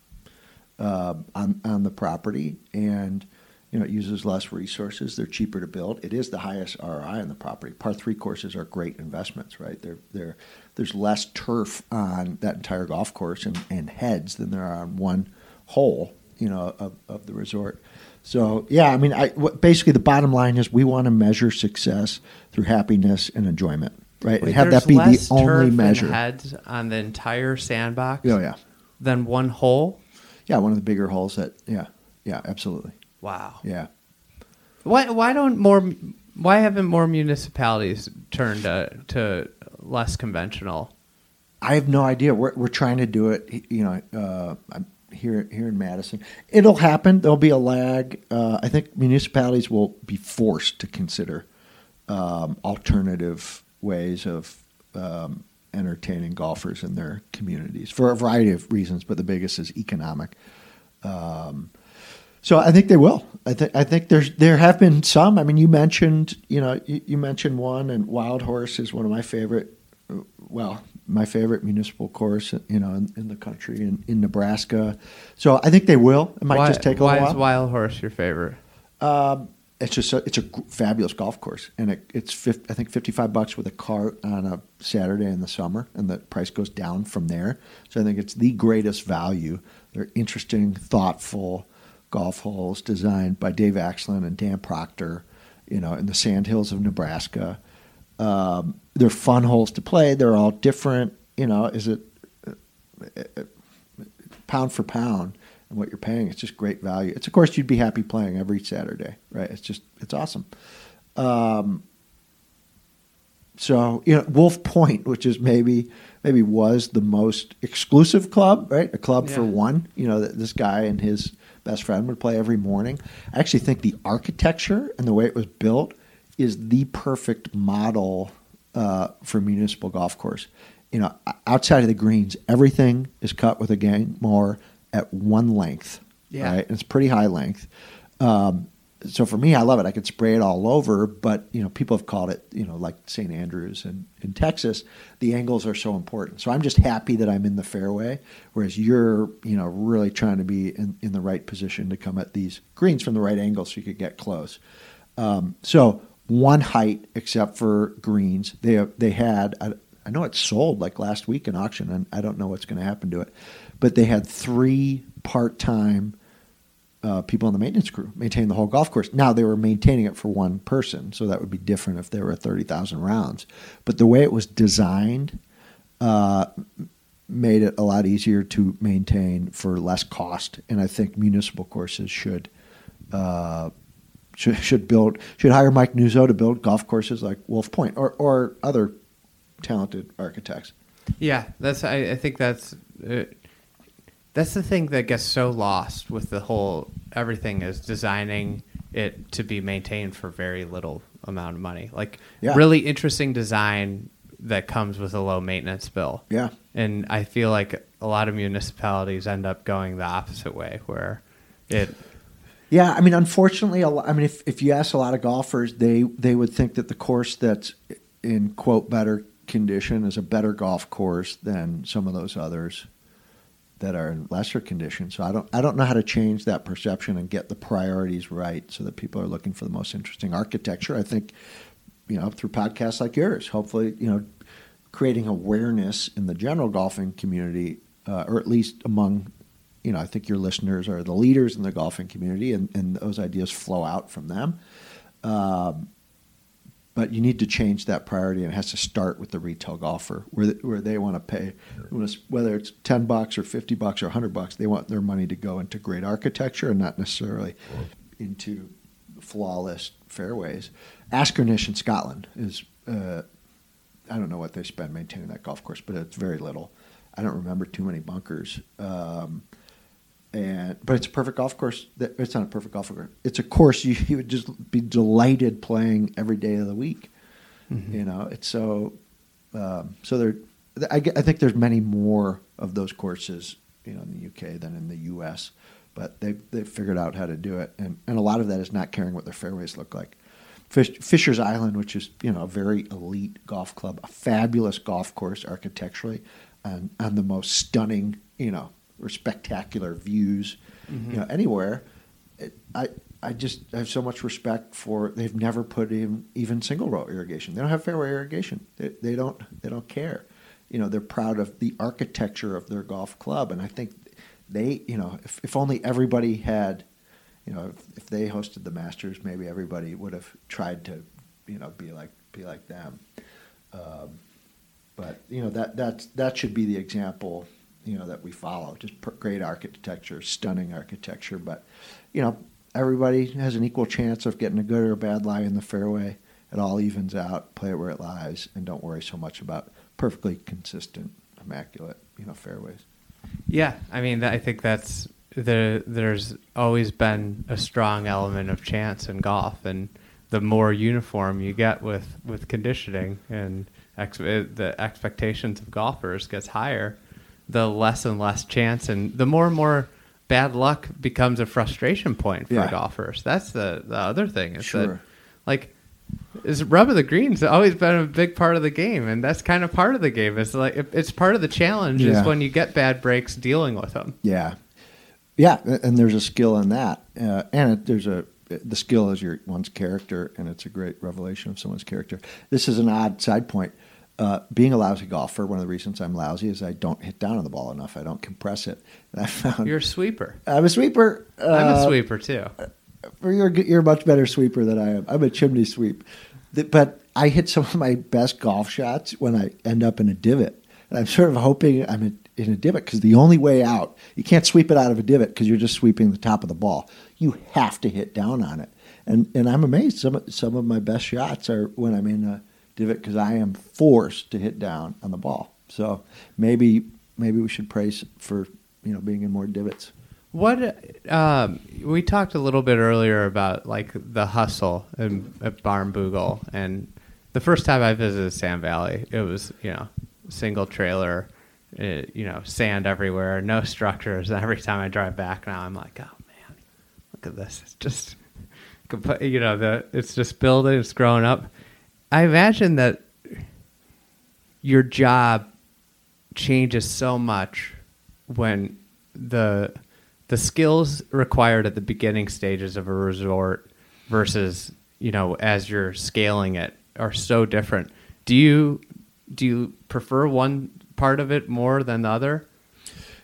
uh, on on the property and you know it uses less resources they're cheaper to build. It is the highest ROI on the property. Par 3 courses are great investments right? They're they're there's less turf on that entire golf course and, and heads than there are on one hole you know of, of the resort. So yeah, I mean, I basically the bottom line is we want to measure success through happiness and enjoyment, right? and have that be the only measure. heads on the entire Sandbox Oh yeah, than one hole. yeah, one of the bigger holes that yeah, yeah, absolutely, Wow. yeah. Why why don't more why haven't more municipalities turned to, to less conventional? I have no idea. We're we're trying to do it. You know, uh, I'm here here in Madison. It'll happen. There'll be a lag. Uh, I think municipalities will be forced to consider um, alternative ways of um, entertaining golfers in their communities for a variety of reasons. But the biggest is economic. Um, so I think they will. I think I think there's there have been some. I mean, you mentioned you know you, you mentioned one, and Wild Horse is one of my favorite. uh, Well, my favorite municipal course, you know, in, in the country, in, in Nebraska. So I think they will. It might why, just take a why little is while. Wild Horse your favorite? Um, it's just a, it's a fabulous golf course, and it, it's fif- I think fifty five bucks with a cart on a Saturday in the summer, and the price goes down from there. So I think it's the greatest value. They're interesting, thoughtful golf holes designed by Dave Axland and Dan Proctor, you know, in the sandhills of Nebraska. Um, they're fun holes to play. They're all different. You know, is it uh, pound for pound and what you're paying? It's just great value. It's of course you'd be happy playing every Saturday, right? It's just it's awesome. Um, so you know, Wolf Point, which is maybe maybe was the most exclusive club, right? A club for one. You know, that this guy and his best friend would play every morning. I actually think the architecture and the way it was built is the perfect model uh, for municipal golf course. you know, outside of the greens, everything is cut with a gang mower at one length. Yeah. Right? And it's pretty high length. Um, so for me, I love it. I could spray it all over, but you know, people have called it, you know, like St. Andrews and in Texas, the angles are so important. So I'm just happy that I'm in the fairway, whereas you're, you know, really trying to be in, in the right position to come at these greens from the right angle so you could get close. Um, so one height, except for greens, they they had. I, I know it's sold like last week in auction, and I don't know what's going to happen to it, but they had three part-time uh, people on the maintenance crew maintain the whole golf course. Now they were maintaining it for one person, so that would be different if there were thirty thousand rounds. But the way it was designed uh, made it a lot easier to maintain for less cost, and I think municipal courses should. Uh, should, build should hire Mike Nuzzo to build golf courses like Wolf Point or, or other talented architects. Yeah, that's. I, I think that's. That's the thing that gets so lost with the whole everything is designing it to be maintained for very little amount of money. Like Yeah. really interesting design that comes with a low maintenance bill. Yeah. And I feel like a lot of municipalities end up going the opposite way where it Yeah, I mean, unfortunately, a lo- I mean, if, if you ask a lot of golfers, they they would think that the course that's in quote better condition is a better golf course than some of those others that are in lesser condition. So I don't I don't know how to change that perception and get the priorities right so that people are looking for the most interesting architecture. I think you know through podcasts like yours, hopefully you know creating awareness in the general golfing community, uh, or at least among you know I think your listeners are the leaders in the golfing community, and, and those ideas flow out from them. Um, but you need to change that priority, and it has to start with the retail golfer, where the, where they want to pay, whether it's ten bucks or fifty bucks or hundred bucks, they want their money to go into great architecture and not necessarily into flawless fairways. Askernish in Scotland is, uh, I don't know what they spend maintaining that golf course, but it's very little. I don't remember too many bunkers. Um, and but it's a perfect golf course. That- It's not a perfect golf course. It's a course you, you would just be delighted playing every day of the week. You know, it's so um, so there. I, I think there's many more of those courses, you know, in the UK than in the US. But they they figured out how to do it, and and a lot of that is not caring what their fairways look like. Fish, Fisher's Island, which is you know a very elite golf club, a fabulous golf course architecturally, and and the most stunning you know or spectacular views, you know anywhere. It, I I just have so much respect for they've never put in even single row irrigation. They don't have fairway irrigation. They, they don't they don't care. You know they're proud of the architecture of their golf club, and I think they you know if, if only everybody had you know if, if they hosted the Masters, maybe everybody would have tried to you know be like be like them. Um, but you know that that's that should be the example you know that we follow. Just great architecture, stunning architecture, but you know everybody has an equal chance of getting a good or a bad lie in the fairway. It all evens out. Play it where it lies, and don't worry so much about perfectly consistent, immaculate you know fairways. Yeah, I mean, I think that's there. There's always been a strong element of chance in golf, and the more uniform you get with with conditioning and ex- uh, the expectations of golfers gets higher, the less and less chance, and the more and more bad luck becomes a frustration point for Yeah. golfers. That's the the other thing is Sure. that like is rub of the greens always been a big part of the game, and that's kind of part of the game. It's like it's part of the challenge Yeah. is when you get bad breaks dealing with them. Yeah, yeah, and there's a skill in that, uh, and it, there's a the skill is your one's character, and it's a great revelation of someone's character. This is an odd side point. Uh, being a lousy golfer, one of the reasons I'm lousy is I don't hit down on the ball enough. I don't compress it. And I found You're a sweeper. I'm a sweeper. I'm a Uh, sweeper too. You're you're a much better sweeper than I am. I'm a chimney sweep, but I hit some of my best golf shots when I end up in a divot, and I'm sort of hoping I'm in, in a divot because the only way out you can't sweep it out of a divot because you're just sweeping the top of the ball. You have to hit down on it, and and I'm amazed. Some some of my best shots are when I'm in a divot because I am forced to hit down on the ball. So maybe maybe we should praise for you know being in more divots. What um, we talked a little bit earlier about like the hustle in, at Barnbougle, and the first time I visited Sand Valley, it was you know single trailer, uh, you know, sand everywhere, no structures. And every time I drive back now, I'm like, oh man, look at this. It's just, you know, the it's just building, it's growing up. I imagine that your job changes so much when the the skills required at the beginning stages of a resort versus you know as you're scaling it are so different. Do you do you prefer one part of it more than the other?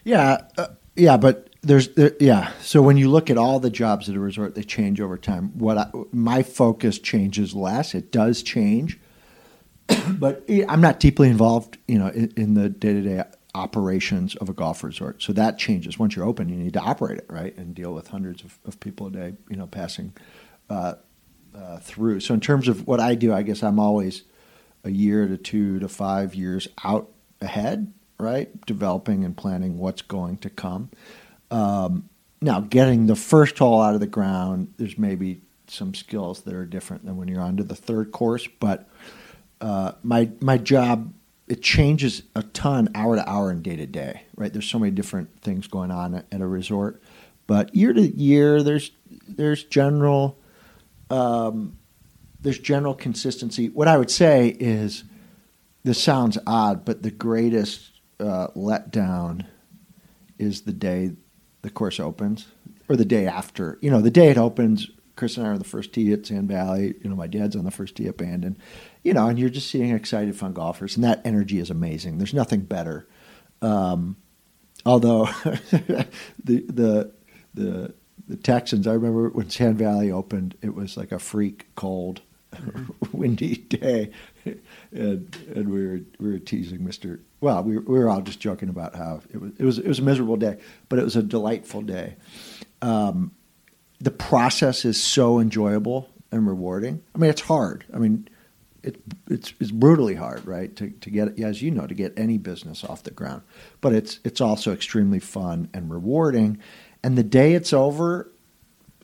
Yeah, uh, yeah, but there's there, yeah. So when you look at all the jobs at a resort, they change over time. What I, my focus changes less. It does change, but I'm not deeply involved, you know, in, in the day to day operations of a golf resort. So that changes. Once you're open, you need to operate it right and deal with hundreds of, of people a day, you know, passing uh, uh, through. So in terms of what I do, I guess I'm always a year to two to five years out ahead, right? Developing and planning what's going to come. Um, now, getting the first hole out of the ground, there's maybe some skills that are different than when you're onto the third course, but uh, my my job it changes a ton hour to hour and day to day, right? There's so many different things going on at, at a resort, but year to year, there's there's general um, there's general consistency. What I would say is, this sounds odd, but the greatest uh, letdown is the day the course opens, or the day after. You know, the day it opens. Chris and I are on the first tee at Sand Valley. You know, my dad's on the first tee at Bandon. You know, and you're just seeing excited, fun golfers, and that energy is amazing. There's nothing better. Um, although the the the the Texans, I remember when Sand Valley opened, it was like a freak cold, mm-hmm. windy day, and and we were we were teasing Mister. Well, we we were all just joking about how it was it was it was a miserable day, but it was a delightful day. Um, the process is so enjoyable and rewarding. I mean, it's hard. I mean, it, it's it's brutally hard, right? To to get as you know to get any business off the ground, but it's it's also extremely fun and rewarding and the day it's over,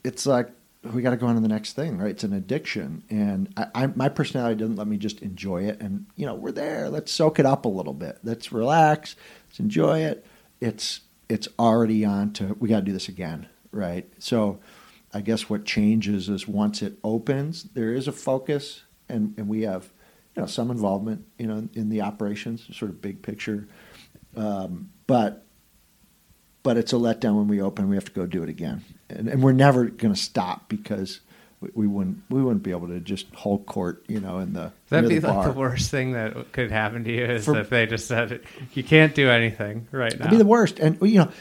it's like we got to go on to the next thing, right? It's an addiction, and I, I, my personality doesn't let me just enjoy it. And you know, we're there. Let's soak it up a little bit. Let's relax. Let's enjoy it. It's it's already on to we got to do this again, right? So, I guess what changes is once it opens, there is a focus, and and we have you know some involvement, you know, in the operations, sort of big picture, um, but but it's a letdown when we open. We have to go do it again, and, and we're never going to stop because we, we, wouldn't we wouldn't be able to just hold court, you know, in the that'd be the like the worst thing that could happen to you is For, they just said you can't do anything right now. It'd be the worst, and you know,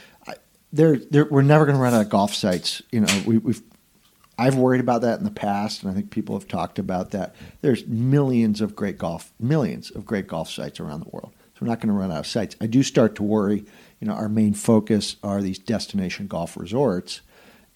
there we're never going to run out of golf sites. You know, we, we've I've worried about that in the past, and I think people have talked about that. There's millions of great golf, millions of great golf sites around the world. So we're not going to run out of sites. I do start to worry you know, our main focus are these destination golf resorts,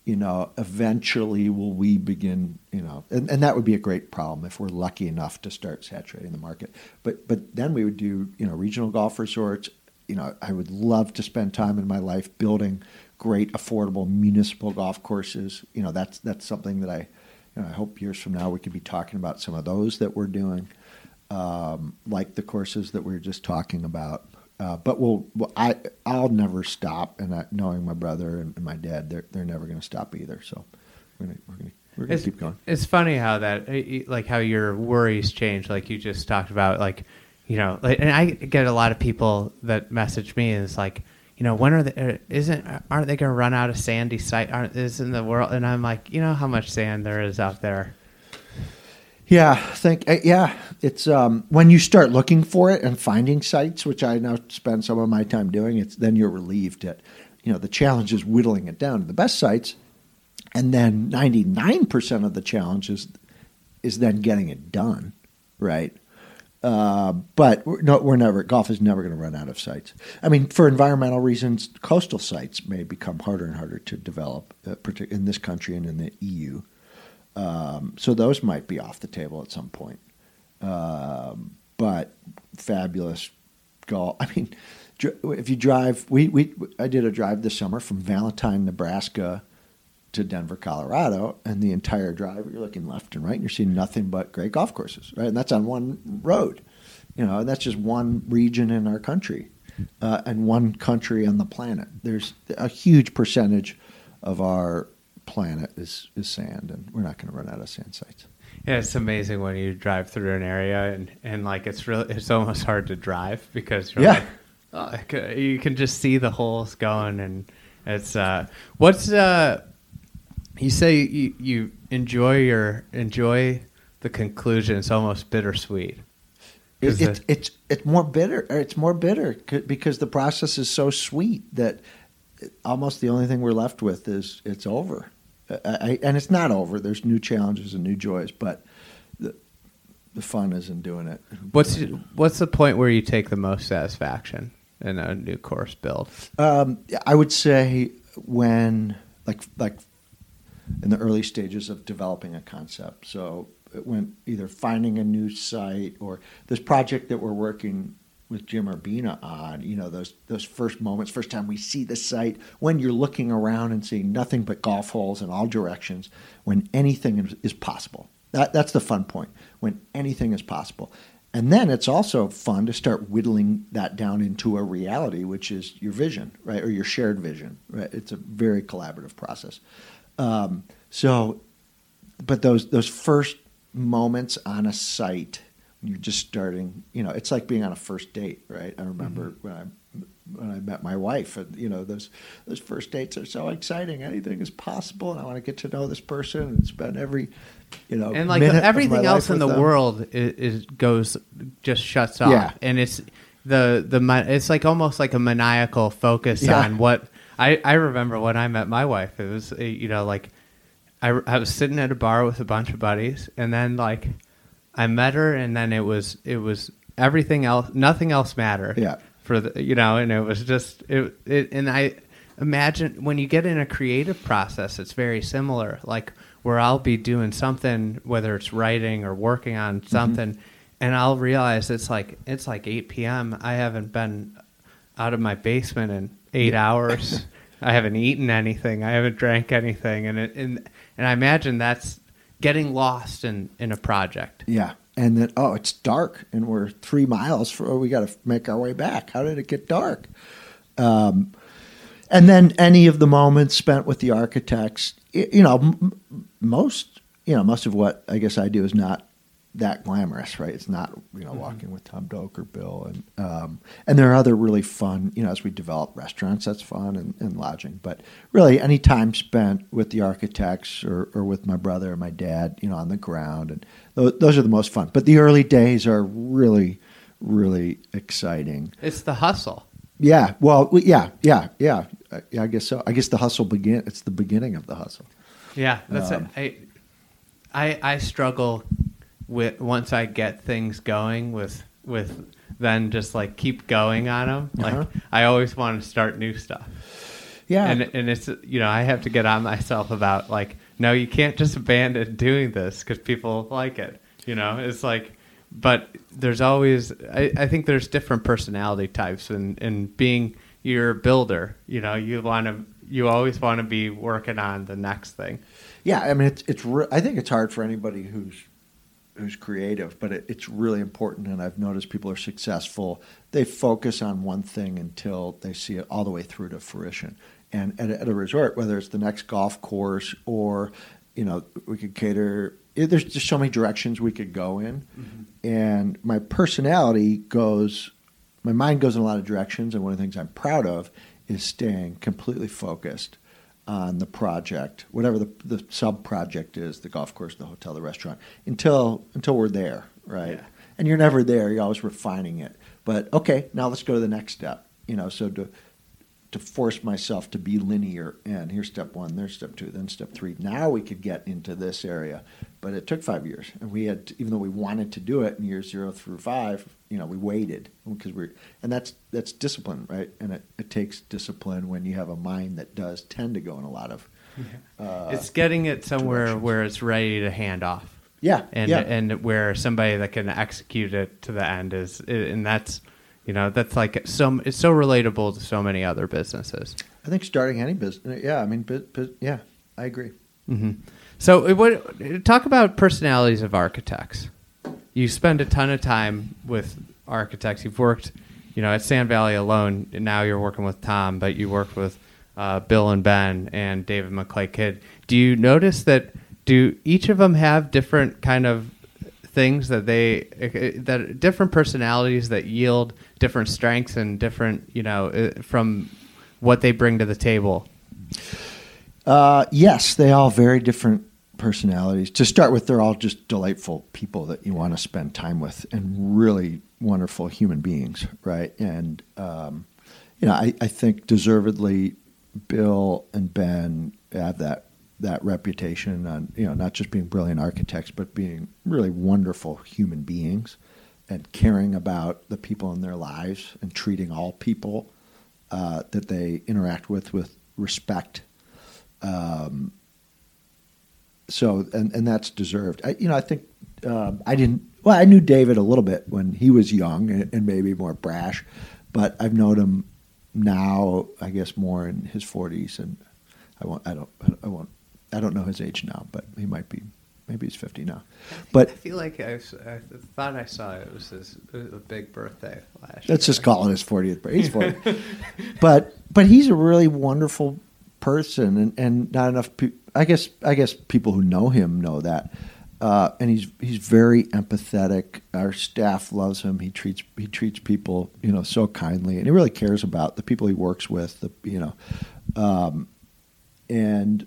you know, eventually will we begin, you know, and, and that would be a great problem if we're lucky enough to start saturating the market. But but then we would do, you know, regional golf resorts. You know, I would love to spend time in my life building great, affordable municipal golf courses. You know, that's that's something that I, you know, I hope years from now we could be talking about some of those that we're doing, um, like the courses that we were just talking about. Uh, but we'll, well, I I'll never stop, and I, knowing my brother and, and, my dad, they're they're never going to stop either. So we're gonna we're gonna we're gonna keep going. It's funny how that like how your worries change, like you just talked about, like you know, like, and I get a lot of people that message me and it's like, you know, when are they? Uh, isn't aren't they going to run out of sandy site? Aren't is in the world? And I'm like, you know how much sand there is out there. Yeah, think uh, yeah, it's um, when you start looking for it and finding sites, which I now spend some of my time doing. It's then you're relieved that you know the challenge is whittling it down to the best sites, and then 99 percent of the challenge is is then getting it done, right? Uh, but we're, no, we're never golf is never going to run out of sites. I mean, for environmental reasons, coastal sites may become harder and harder to develop, uh, in this country and in the EU. Um, so those might be off the table at some point. Um, but fabulous golf. I mean, if you drive, we, we I did a drive this summer from Valentine, Nebraska to Denver, Colorado, and the entire drive you're looking left and right, and you're seeing nothing but great golf courses, right? And that's on one road. You know, and that's just one region in our country, uh, and one country on the planet. There's a huge percentage of our planet is is sand, and we're not going to run out of sand sites. Yeah, it's amazing when you drive through an area and, and like it's really it's almost hard to drive because Yeah. like, oh, you can just see the holes going and it's uh what's uh you say you, you enjoy your enjoy the conclusion it's almost bittersweet. It, it's the- it's it's more bitter. or It's more bitter c- because the process is so sweet that almost the only thing we're left with is it's over. I, and it's not over. There's new challenges and new joys, but the the fun is in doing it. What's what's the point where you take the most satisfaction in a new course build? Um, I would say when like like in the early stages of developing a concept. So when either finding a new site or this project that we're working with Jim Urbina on, you know, those those first moments, first time we see the site, when you're looking around and seeing nothing but golf holes in all directions, when anything is, possible. That, that's the fun point, when anything is possible. And then it's also fun to start whittling that down into a reality, which is your vision, right, or your shared vision. Right, it's a very collaborative process. Um, so, but those those first moments on a site you're just starting, you know, it's like being on a first date, right? I remember Mm-hmm. when I when I met my wife, and you know, those those first dates are so exciting. Anything is possible, and I want to get to know this person and spend every, you know, and like minute of my everything else in the them. world is, is goes just shuts off Yeah. and it's the the it's like almost like a maniacal focus Yeah. on what I I remember when I met my wife it was you know like I I was sitting at a bar with a bunch of buddies and then like I met her and then it was it was everything else nothing else mattered Yeah. for the you know and it was just it, it and I imagine when you get in a creative process it's very similar like where I'll be doing something whether it's writing or working on Mm-hmm. something and I'll realize it's like it's like 8 p.m. I haven't been out of my basement in 8 hours I haven't eaten anything I haven't drank anything and it, and and I imagine that's getting lost in in a project Yeah. And then, oh, it's dark, and we're three miles. For, oh, we got to make our way back. How did it get dark? Um, and then any of the moments spent with the architects, you know, most, you know, most of what I guess I do is not that glamorous, right? It's not, you know, walking with Tom Doak or Bill, and um, and there are other really fun, you know, as we develop restaurants, that's fun, and, and lodging. But really, any time spent with the architects or, or with my brother and my dad, you know, on the ground, and those, those are the most fun. But the early days are really, really exciting. it's the hustle Yeah. Well, yeah, yeah, yeah. Yeah, I guess so. I guess the hustle begin. It's the beginning of the hustle. Yeah, that's Um, it. I, I I struggle with once I get things going with with then just like keep going on them. Like Uh-huh. I always want to start new stuff, Yeah. and and it's you know I have to get on myself about like no, you can't just abandon doing this because people like it. You know, it's like. But there's always, I, I think there's different personality types, and, and being you're a builder, you know, you want to, you always want to be working on the next thing. Yeah, I mean, it's it's. Re- I think it's hard for anybody who's who's creative, but it, it's really important. And I've noticed people are successful. They focus on one thing until they see it all the way through to fruition. And at a, at a resort, whether it's the next golf course or, you know, we could cater. it- There's just so many directions we could go in, mm-hmm. and my personality goes. My mind goes in a lot of directions, and one of the things I'm proud of is staying completely focused on the project, whatever the, the sub project is, the golf course, the hotel, the restaurant, until until we're there, right? Yeah. And you're never there. You're always refining it. But okay, now let's go to the next step. You know, so to to force myself to be linear, and here's step one, there's step two, then step three. Now we could get into this area, but it took five years, and we had, even though we wanted to do it in years zero through five, you know, we waited because we're, and that's that's discipline, right? And it, it takes discipline when you have a mind that does tend to go in a lot of, uh, it's getting it somewhere directions. where it's ready to hand off yeah, and yeah, and where somebody that can execute it to the end is and that's you know that's like so it's so relatable to so many other businesses I think starting any business, yeah, I mean, bu- bu- yeah, I agree. hmm so it, what talk about personalities of architects you spend a ton of time with architects. You've worked, you know, at Sand Valley alone. and Now you're working with Tom, but you worked with uh, Bill and Ben and David McLay Kidd. Do you notice that? Do each of them have different kind of things that they that different personalities that yield different strengths and different, you know, uh, from what they bring to the table? Uh, yes, they all very different personalities. To start with, they're all just delightful people that you want to spend time with, and really wonderful human beings, right? And um, you know, I, I think deservedly, Bill and Ben have that that reputation on you know not just being brilliant architects, but being really wonderful human beings and caring about the people in their lives and treating all people uh, that they interact with with respect um, so and and that's deserved. I, you know, I think um, I didn't. Well, I knew David a little bit when he was young and, and, maybe more brash, but I've known him now. I guess more in his forties, and I won't. I don't. I won't. I don't know his age now, but he might be. Maybe he's fifty now. But I feel like I, I thought I saw it was his a big birthday last. Let's just call it his fortieth birthday. He's forty, but but he's a really wonderful person, and, and not enough. Pe- I guess I guess people who know him know that. Uh, and he's he's very empathetic. Our staff loves him. He treats he treats people you know so kindly, and he really cares about the people he works with. The you know, um, and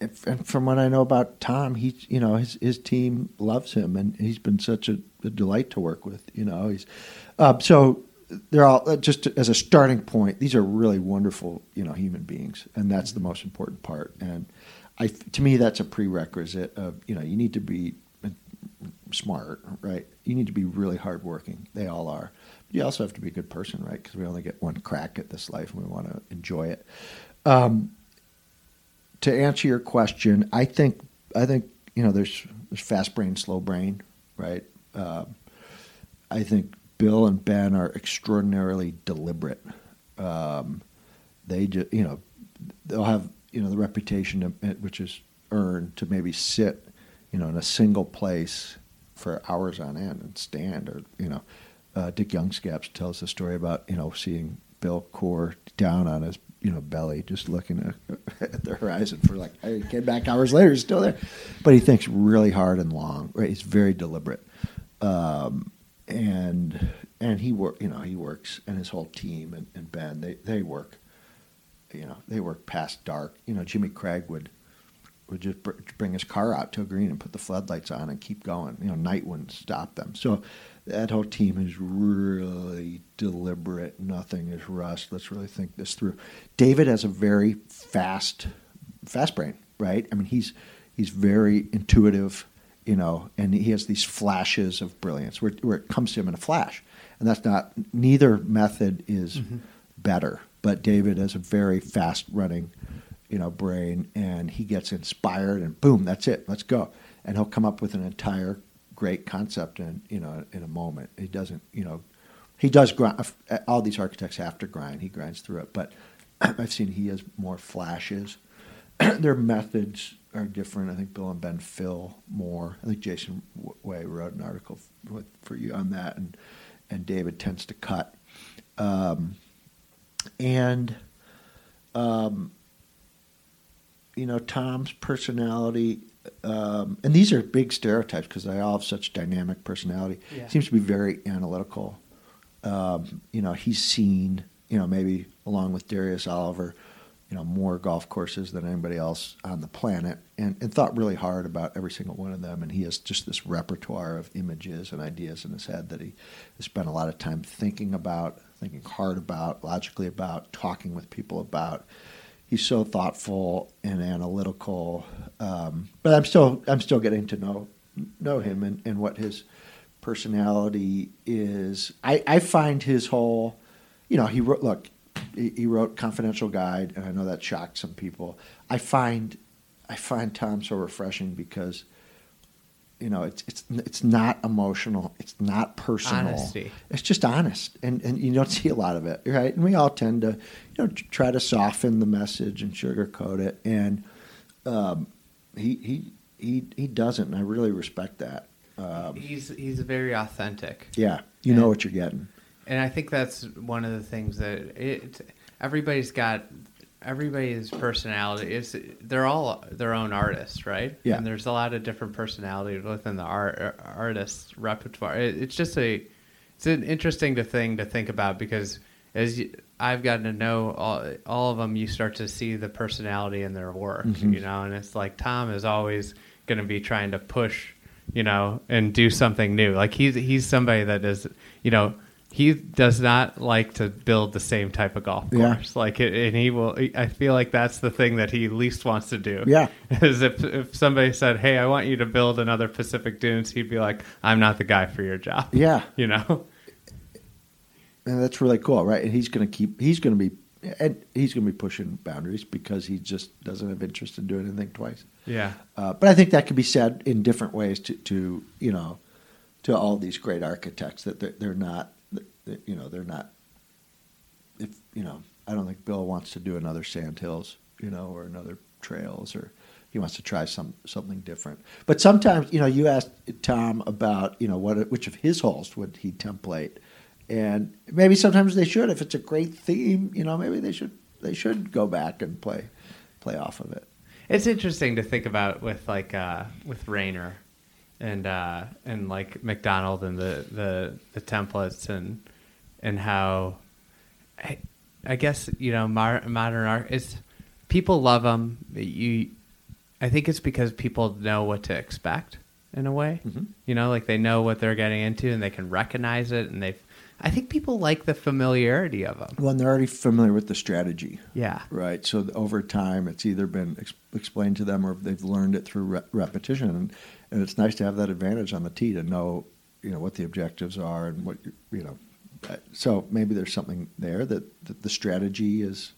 and from what I know about Tom, he's you know his his team loves him, and he's been such a, a delight to work with. You know, he's uh, so they're all uh, just as a starting point. These are really wonderful, you know, human beings, and that's the most important part. And I, to me, that's a prerequisite of you know you need to be smart, right? You need to be really hardworking. They all are. But you also have to be a good person, right? Because we only get one crack at this life, and we want to enjoy it. Um, to answer your question, I think I think you know there's there's fast brain, slow brain, right? Uh, I think Bill and Ben are extraordinarily deliberate. Um, they just, you know, they'll have, you know, the reputation of, which is earned to maybe sit, you know, in a single place for hours on end and stand or, you know, uh, Dick Youngscaps tells the story about, you know, seeing Bill Coore down on his, you know, belly, just looking at, the horizon for like, I came back hours later, he's still there. But he thinks really hard and long, right? He's very deliberate. Um, and and he work you know he works and his whole team and, and Ben they they work you know they work past dark you know Jimmy Craig would would just br- bring his car out to a green and put the floodlights on and keep going you know night wouldn't stop them so that whole team is really deliberate nothing is rushed let's really think this through David has a very fast fast brain right I mean he's he's very intuitive you know, and he has these flashes of brilliance where, where it comes to him in a flash. And that's not, neither method is mm-hmm. better, but David has a very fast running, you know, brain and he gets inspired and boom, that's it, let's go. And he'll come up with an entire great concept in, you know, in a moment. He doesn't, you know, he does grind, all these architects have to grind, he grinds through it, but I've seen he has more flashes. Their methods are different. I think Bill and Ben fill more. I think Jason Way wrote an article with, for you on that, and and David tends to cut. Um, and um, you know Tom's personality, um, and these are big stereotypes because they all have such dynamic personality. Yeah. Seems to be very analytical. Um, you know, he's seen, you know, maybe along with Darius Oliver, you know more golf courses than anybody else on the planet and, and thought really hard about every single one of them and he has just this repertoire of images and ideas in his head that he has spent a lot of time thinking about thinking hard about logically about talking with people about he's so thoughtful and analytical um, but i'm still i'm still getting to know know him and, and what his personality is I, I find his whole you know he wrote look he, he wrote Confidential Guide, and I know that shocked some people. I find I find Tom so refreshing because you know it's it's it's not emotional. It's not personal. Honesty. it's just honest. And and you don't see a lot of it right? And we all tend to you know try to soften the message and sugarcoat it. And um, he he he he doesn't. And I really respect that. He's he's very authentic. Yeah, you know what you're getting. and I think that's one of the things that it everybody's got everybody's personality is they're all their own artists, right? Yeah. And there's a lot of different personalities within the art artist repertoire. It, it's just a it's an interesting to thing to think about because as you, I've gotten to know all, all of them, you start to see the personality in their work, Mhm. you know. And it's like Tom is always going to be trying to push, you know, and do something new. Like he's he's somebody that is, you know, he does not like to build the same type of golf Yeah. course. Like, it, and he will. I feel like that's the thing that he least wants to do. Yeah. is if if somebody said, "Hey, I want you to build another Pacific Dunes," he'd be like, "I'm not the guy for your job." Yeah, You know. and that's really cool, right? And he's going to keep. He's going to be, and he's going to be pushing boundaries because he just doesn't have interest in doing anything twice. Yeah. Uh, but I think that could be said in different ways to, to you know, to all these great architects that they're, they're not, that, you know, they're not. If you know, I don't think Bill wants to do another Sand Hills, you know, or another Trails, or he wants to try some something different. But sometimes, you know, you asked Tom about, you know, what which of his holes would he template, and maybe sometimes they should. If it's a great theme, you know, maybe they should they should go back and play play off of it. It's interesting to think about with like uh, with Raynor and uh, and like Macdonald and the, the, the templates and and how I, I guess you know mar- modern art is people love them. You, I think it's because people know what to expect in a way. Mhm. You know, like they know what they're getting into and they can recognize it and they've. I think people like the familiarity of them. Well, and they're already familiar with the strategy, Yeah. right? So over time, it's either been ex- explained to them or they've learned it through re- repetition, and, and it's nice to have that advantage on the tee to know, you know, what the objectives are and what you you know. Uh, So maybe there's something there that, that the strategy is.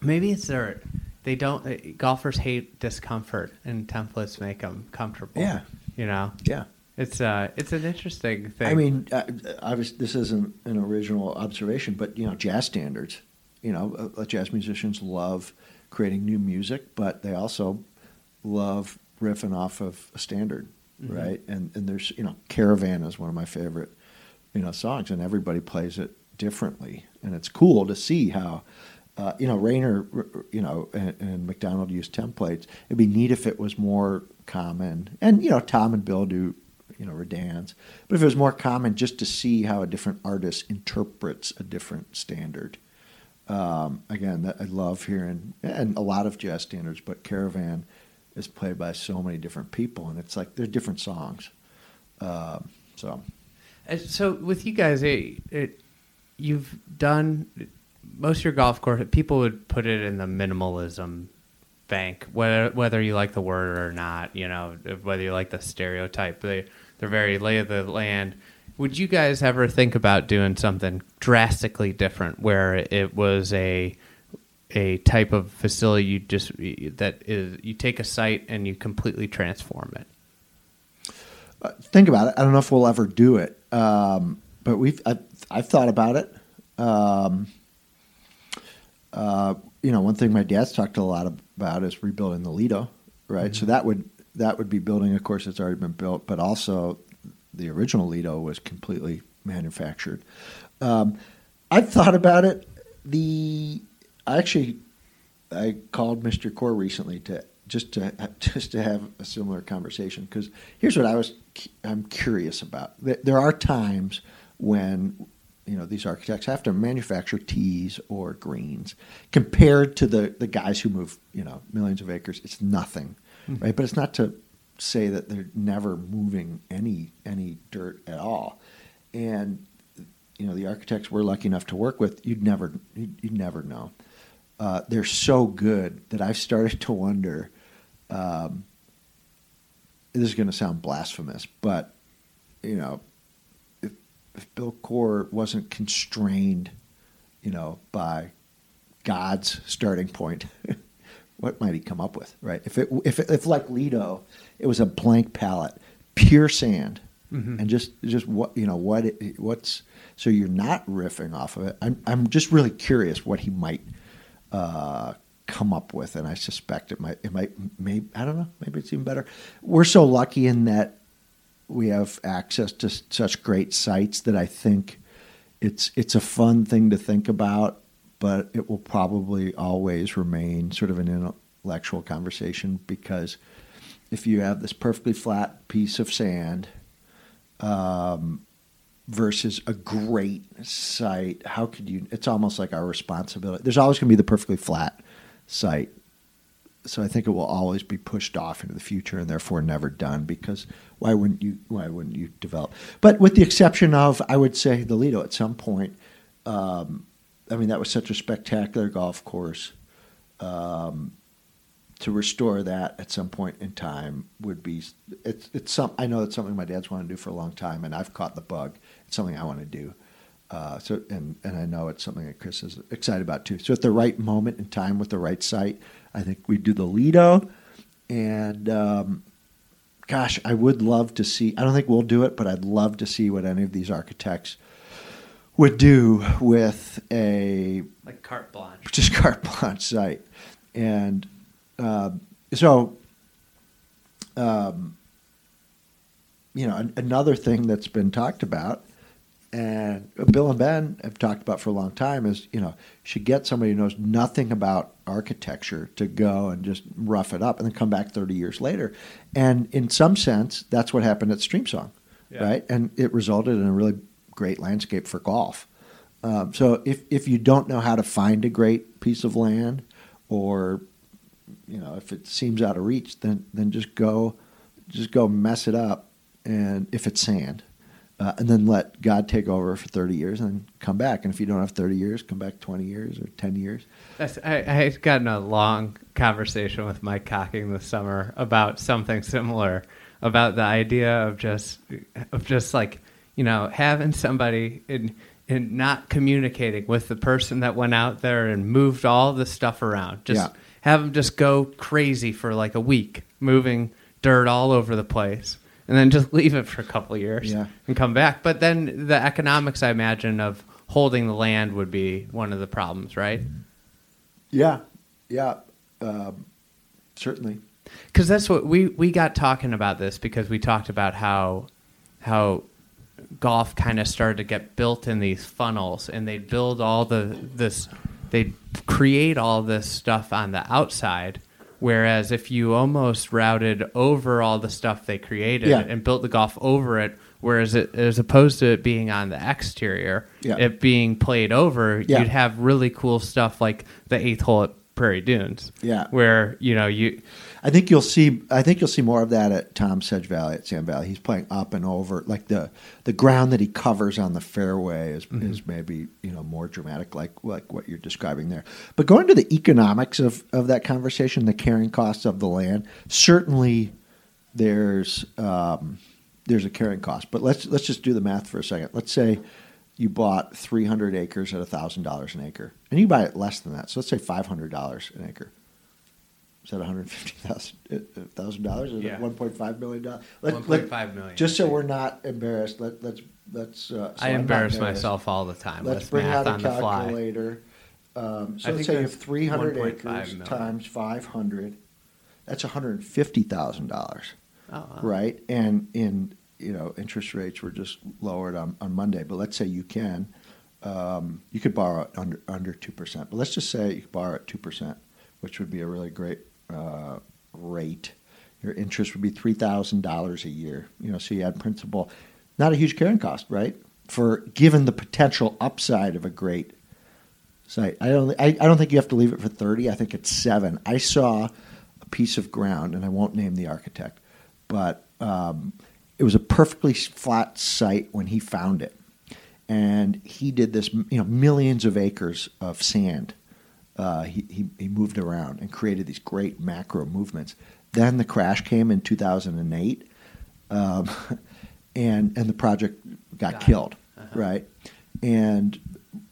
Maybe it's their they don't uh, golfers hate discomfort and templates make them comfortable. Yeah. you know, Yeah, it's uh it's an interesting thing. I mean, uh, I was, this isn't an original observation, but you know, jazz standards. You know, uh, jazz musicians love creating new music, but they also love riffing off of a standard, Mhm. right? And and there's you know, Caravan is one of my favorite you know songs, and everybody plays it differently, and it's cool to see how. Uh, you know, Raynor, you know, and, and Macdonald use templates. It'd be neat if it was more common, and you know, Tom and Bill do, you know, Redans. But if it was more common, just to see how a different artist interprets a different standard. Um, again, that I love hearing, and a lot of jazz standards, but Caravan is played by so many different people, and it's like they're different songs. Um, so Uh, so with you guys, it, it you've done most of your golf course. People would put it in the minimalism bank, whether whether you like the word or not. You know, whether you like the stereotype. They they're very lay of the land. Would you guys ever think about doing something drastically different, where it was a a type of facility you just that is you take a site and you completely transform it? uh, think about it. I don't know if we'll ever do it, um, but we've I've, I've thought about it. Um, uh, you know, one thing my dad's talked a lot about is rebuilding the Lido, right? So that would that would be building a course that's already been built, but also the original Lido was completely manufactured. Um, I've thought about it. The I actually I called Mr. Coore recently to just to just to have a similar conversation because here's what I was I'm curious about. There, are times when you know these architects have to manufacture tees or greens compared to the the guys who move you know millions of acres. It's nothing, right? But it's not to say that they're never moving any any dirt at all, and you know the architects we're lucky enough to work with, you'd never you'd, you'd never know. Uh, they're so good that I've started to wonder. Um, this is going to sound blasphemous, but you know, if if Bill Coore wasn't constrained, you know, by God's starting point, what might he come up with, right? If it if it, if like Lido, it was a blank palette, pure sand, Mhm. and just just what you know what it, what's so you're not riffing off of it. I'm I'm just really curious what he might uh, come up with, and I suspect it might it might maybe I don't know maybe it's even better. We're so lucky in that we have access to such great sites that I think it's it's a fun thing to think about, but it will probably always remain sort of an intellectual conversation because if you have this perfectly flat piece of sand um, versus a great site, how could you? It's almost like our responsibility. There's always going to be the perfectly flat site. So I think it will always be pushed off into the future and therefore never done because why wouldn't you why wouldn't you develop? But with the exception of I would say the Lido at some point. Um, I mean that was such a spectacular golf course. Um, to restore that at some point in time would be it's it's some I know it's something my dad's wanted to do for a long time and I've caught the bug. It's something I want to do. Uh, so and and I know it's something that Chris is excited about too. So at the right moment in time with the right site, I think we do the Lido, and um, gosh, I would love to see. I don't think we'll do it, but I'd love to see what any of these architects would do with a Like carte blanche. just carte blanche site, and um, so um, you know an- another thing that's been talked about and Bill and Ben have talked about for a long time is you know should get somebody who knows nothing about architecture to go and just rough it up and then come back 30 years later. And in some sense that's what happened at Streamsong Yeah. right? And it resulted in a really great landscape for golf. Um, so if if you don't know how to find a great piece of land or you know if it seems out of reach then then just go just go mess it up and if it's sand uh, and then let God take over for 30 years and then come back. And if you don't have 30 years, come back 20 years or 10 years. That's, I, I got in a long conversation with Mike Cocking this summer about something similar, about the idea of just of just like you know having somebody in and not communicating with the person that went out there and moved all the stuff around. Just Yeah. have them just go crazy for like a week, moving dirt all over the place, and then just leave it for a couple of years Yeah. and come back. But then the economics, I imagine, of holding the land would be one of the problems, right? Yeah. Yeah. Um, certainly. because that's what we we got talking about this because we talked about how how golf kind of started to get built in these funnels and they build all the this they create all this stuff on the outside whereas if you almost routed over all the stuff they created Yeah. and built the golf over it whereas it as opposed to it being on the exterior Yeah. it being played over Yeah. you'd have really cool stuff like the eighth hole at prairie dunes Yeah. where you know you I think you'll see. I think you'll see more of that at Tom Sedge Valley at Sand Valley. He's playing up and over, like the the ground that he covers on the fairway is is maybe you know more dramatic, like like what you're describing there. But going to the economics of of that conversation, the carrying costs of the land, certainly there's um, there's a carrying cost. But let's let's just do the math for a second. Let's say you bought 300 acres at thousand dollars an acre, and you buy it less than that. So let's say 500 dollars an acre. Is that one hundred fifty thousand dollars? Is Yeah. it one point five million dollars? 1.5 million. Just so we're not embarrassed, let, let's let's. Uh, so I I'm embarrass myself all the time Let's bring math out a the calculator. Um, so let's say you have three hundred acres million. times five hundred. That's one hundred fifty thousand dollars, Oh, wow. right? And in you know interest rates were just lowered on, on Monday, but let's say you can, um, you could borrow at under under two percent. But let's just say you could borrow at two percent, which would be a really great uh, rate. Your interest would be three thousand dollars a year. You know, so you add principal, not a huge carrying cost, right? For given the potential upside of a great site, I don't. I, I don't think you have to leave it for thirty. I think it's seven. I saw a piece of ground, and I won't name the architect, but um, it was a perfectly flat site when he found it, and he did this. You know, millions of acres of sand. Uh, he, he he moved around and created these great macro movements. Then the crash came in 2008, um, and and the project got, Got killed, Uh-huh. right? And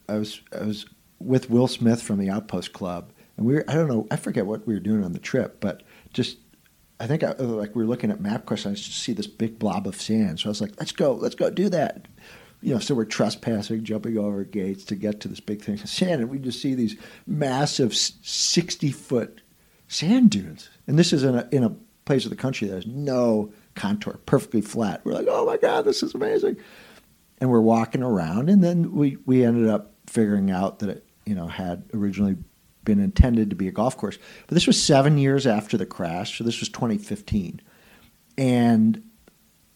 I was I was with Will Smith from the Outpost Club, and we were I don't know I forget what we were doing on the trip, but just I think I, like we were looking at MapQuest, and I just see this big blob of sand. So I was like, let's go, let's go do that. You know, so we're trespassing, jumping over gates to get to this big thing of sand, and we just see these massive sixty foot sand dunes. And this is in a in a place of the country that has no contour, perfectly flat. We're like, oh my god, this is amazing. And we're walking around, and then we we ended up figuring out that it you know had originally been intended to be a golf course. But this was seven years after the crash, so this was 2015, and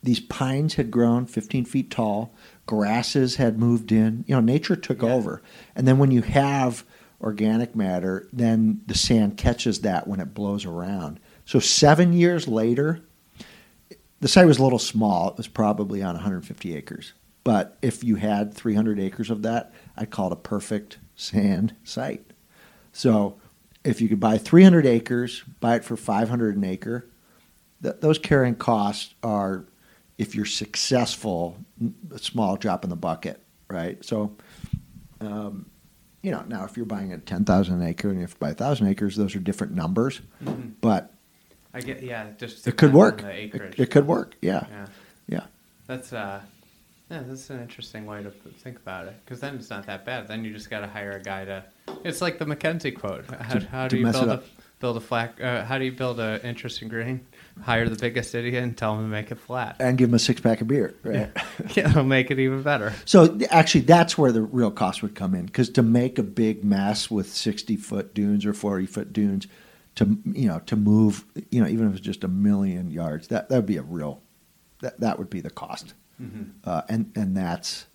these pines had grown 15 feet tall, grasses had moved in. You know, nature took Yeah. over, and then when you have organic matter, then the sand catches that when it blows around. So seven years later, the site was a little small. It was probably on 150 acres. But if you had 300 acres of that, I'd call it a perfect sand site. So if you could buy 300 acres, buy it for 500 an acre, th- those carrying costs are, if you're successful, a small drop in the bucket, right? So, um, you know, now if you're buying a 10,000 acre and you have to buy 1,000 acres, those are different numbers. Mhm. But I get yeah, just it could work. It, it could work. Yeah. Yeah, Yeah. that's uh, yeah, that's an interesting way to think about it. Because then it's not that bad. Then you just got to hire a guy to. It's like the Mackenzie quote. How, how do you build a build a flat? Uh, how do you build an interesting green? Hire the biggest idiot and tell him to make it flat. And give them a six pack of beer, right? yeah, it'll make it even better. So actually, that's where the real cost would come in because to make a big mess with sixty foot dunes or forty foot dunes, to you know to move, you know, even if it's just a million yards, that that would be a real, that that would be the cost, uh, and and that's,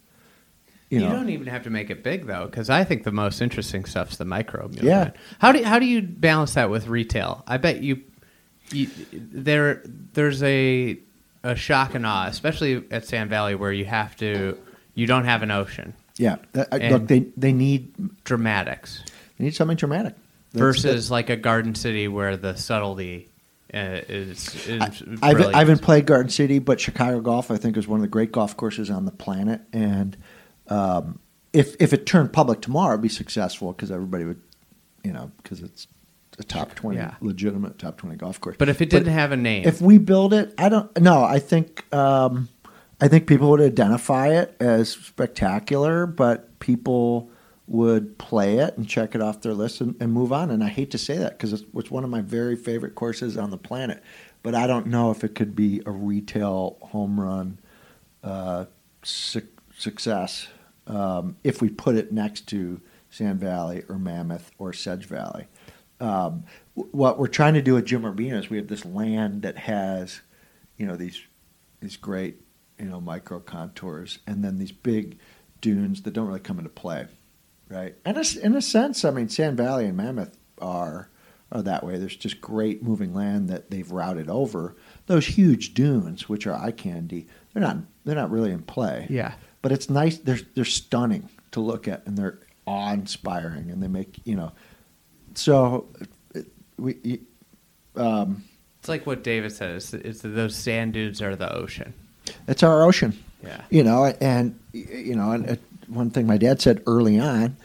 you, You, don't even have to make it big though, because I think the most interesting stuff's the micro. Yeah. How do how do you balance that with retail? I bet you, you there there's a a shock and awe, especially at Sand Valley, where you have to you don't have an ocean. yeah. That, I- look, they they need Dramatics they need something dramatic That's- versus like a Garden City where the subtlety uh, is is I, I've, I haven't played Garden City, but Chicago Golf I think is one of the great golf courses on the planet. And um, if if it turned public tomorrow, it'd be successful because everybody would, you know, because it's a top twenty Yeah. legitimate top twenty golf course. But if it didn't have a name, if we build it, I don't. No, I think um, I think people would identify it as spectacular, but people would play it and check it off their list and, and move on. And I hate to say that because it's, it's one of my very favorite courses on the planet. But I don't know if it could be a retail home run uh, su- success um, if we put it next to Sand Valley or Mammoth or Sedge Valley. Um, what we're trying to do at Jim Urbina is we have this land that has, you know, these these great, you know, micro contours, and then these big dunes that don't really come into play, right? And in a sense, I mean, Sand Valley and Mammoth are are that way. There's just great moving land that they've routed over. Those huge dunes, which are eye candy, they're not they're not really in play yeah, but it's nice. They're they're stunning to look at, and they're awe inspiring, and they make you know. So, we. Um, it's like what David said. It's, it's those sand dunes are the ocean. it's our ocean, Yeah. you know, and you know, and uh, one thing my dad said early on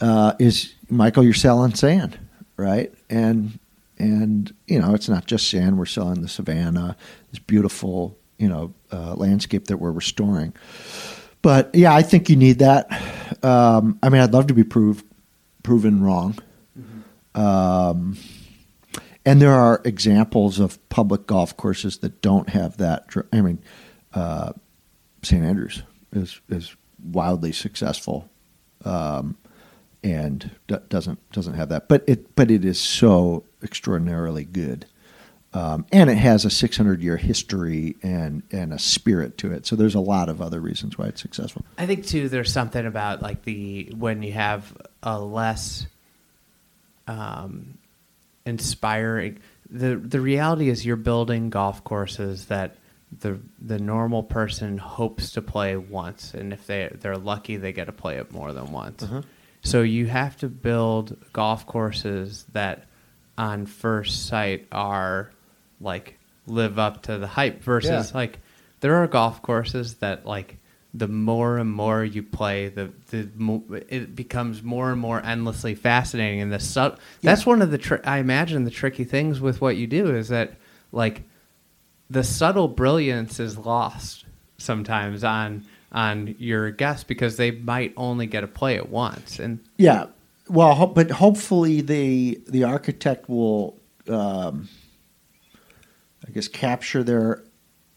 uh, is, Michael, you're selling sand, right? And and you know, it's not just sand. We're selling the savannah, this beautiful you know uh, landscape that we're restoring. But yeah, I think you need that. Um, I mean, I'd love to be proved proven wrong. Um, and there are examples of public golf courses that don't have that. I mean, uh, St. Andrews is is wildly successful, um, and d- doesn't doesn't have that. But it but it is so extraordinarily good, um, and it has a 600 year history and and a spirit to it. So there's a lot of other reasons why it's successful. I think too. There's something about like the when you have a less um, inspiring. the The reality is you're building golf courses that the the normal person hopes to play once, and if they they're lucky, they get to play it more than once. So you have to build golf courses that, on first sight, are like live up to the hype. Versus Yeah. like there are golf courses that like the more and more you play, the the mo- it becomes more and more endlessly fascinating. And the sub that's one of the tri- I imagine the tricky things with what you do is that like the subtle brilliance is lost sometimes on on your guests because they might only get to play it once and Yeah. Well, ho- but hopefully the the architect will, um, I guess, capture their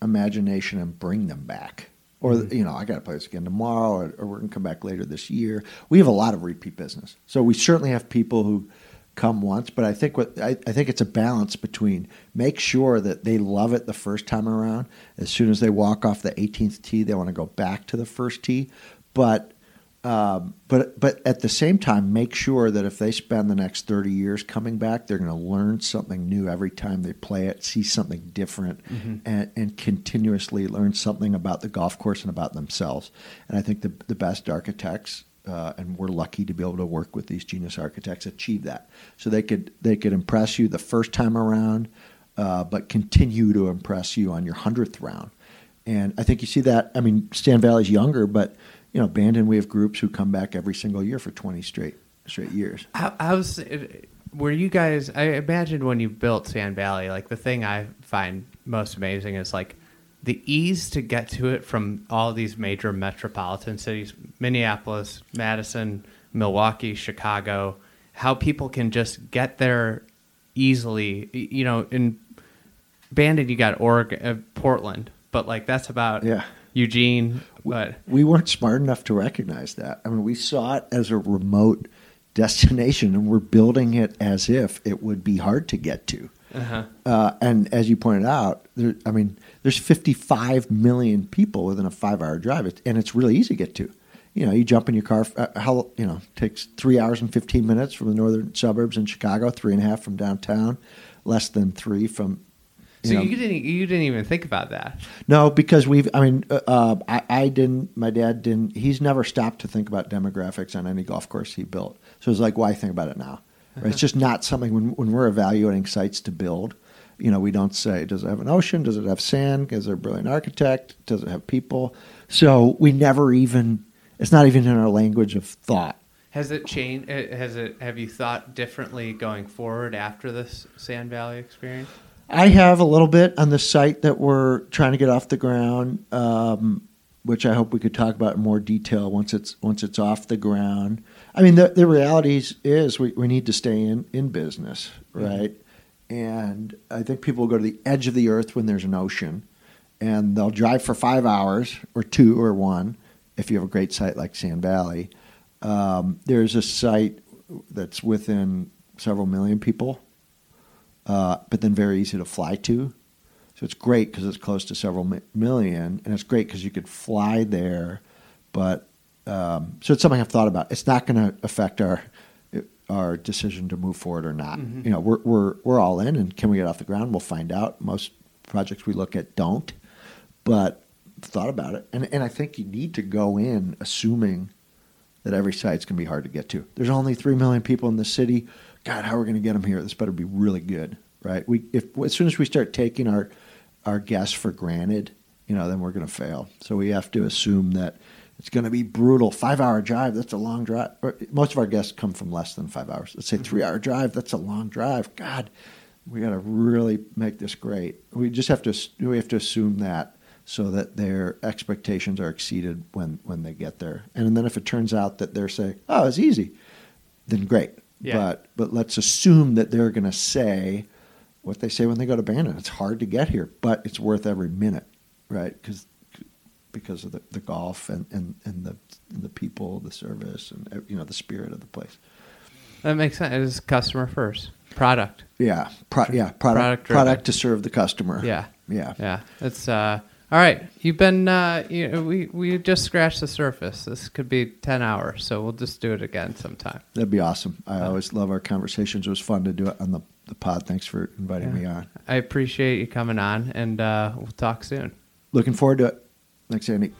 imagination and bring them back. Or Mm-hmm. you know, I got to play this again tomorrow, or, or we're going to come back later this year. We have a lot of repeat business, so we certainly have people who come once. But I think what I, I think it's a balance between make sure that they love it the first time around. As soon as they walk off the 18th tee, they want to go back to the first tee, but um, but but at the same time, make sure that if they spend the next thirty years coming back, they're going to learn something new every time they play it, see something different, and, and continuously learn something about the golf course and about themselves. And I think the the best architects, uh, and we're lucky to be able to work with these genius architects, achieve that. So they could they could impress you the first time around, uh, but continue to impress you on your hundredth round. And I think you see that. I mean, Sand Valley's younger, but you know, Bandon, we have groups who come back every single year for twenty straight straight years. How, how's were you guys? I imagine when you built Sand Valley, like the thing I find most amazing is like the ease to get to it from all these major metropolitan cities: Minneapolis, Madison, Milwaukee, Chicago. How people can just get there easily. You know, in Bandon, you got Oregon, uh, Portland, but like that's about Yeah. Eugene. But We weren't smart enough to recognize that. I mean, we saw it as a remote destination, and we're building it as if it would be hard to get to. uh Uh, and as you pointed out, there, I mean, there's 55 million people within a five-hour drive, and it's really easy to get to. You know, you jump in your car. Uh, how you know takes three hours and 15 minutes from the northern suburbs in Chicago, three and a half from downtown, less than three from. So know, you didn't you didn't even think about that. no, because we've. I mean, uh, uh, I, I didn't. My dad didn't. He's never stopped to think about demographics on any golf course he built. So it's like, why think about it now? Right? It's just not something when when we're evaluating sites to build. You know, we don't say, does it have an ocean? Does it have sand? Is there a brilliant architect? Does it have people? So we never even. It's not even in our language of thought. Has it changed? uh, Has it? Have you thought differently going forward after this Sand Valley experience? I have a little bit on the site that we're trying to get off the ground, um, which I hope we could talk about in more detail once it's once it's off the ground. I mean, the the realities is we, we need to stay in in business, right? And I think people will go to the edge of the earth when there's an ocean, and they'll drive for five hours or two or one if you have a great site like Sand Valley. Um, there's a site that's within several million people uh, but then very easy to fly to. So it's great because it's close to several mi- million, and it's great because you could fly there. But um, so it's something I've thought about. It's not going to affect our our decision to move forward or not. You know, we're we're we're all in, and can we get off the ground? We'll find out. Most projects we look at don't, but thought about it, and and I think you need to go in assuming that every site's going to be hard to get to. There's only three million people in the city. God, how are we going to get them here? This better be really good, right? We if as soon as we start taking our our guests for granted, you know, then we're going to fail. So we have to assume that it's going to be brutal. Five hour drive, that's a long drive. Most of our guests come from less than five hours. Let's say mm-hmm. three hour drive, that's a long drive. God, we got to really make this great. We just have to we have to assume that so that their expectations are exceeded when when they get there. And then if it turns out that they're saying, "Oh, it's easy," then great. Yeah. But but let's assume that they're going to say what they say when they go to Bandon. It's hard to get here, but it's worth every minute, right? Because because of the, the golf and, and, and the and the people, the service, and you know the spirit of the place. That makes sense. It's customer first, product. Yeah, pro- yeah, product Product product, to serve the customer. Yeah, yeah. yeah. It's uh, all right. You've been uh, you know, we we just scratched the surface. This could be ten hours, so we'll just do it again sometime. That'd be awesome. I always love our conversations. It was fun to do it on the, the pod. Thanks for inviting me on. I appreciate you coming on, and uh, we'll talk soon. Looking forward to it. Thanks, Andy.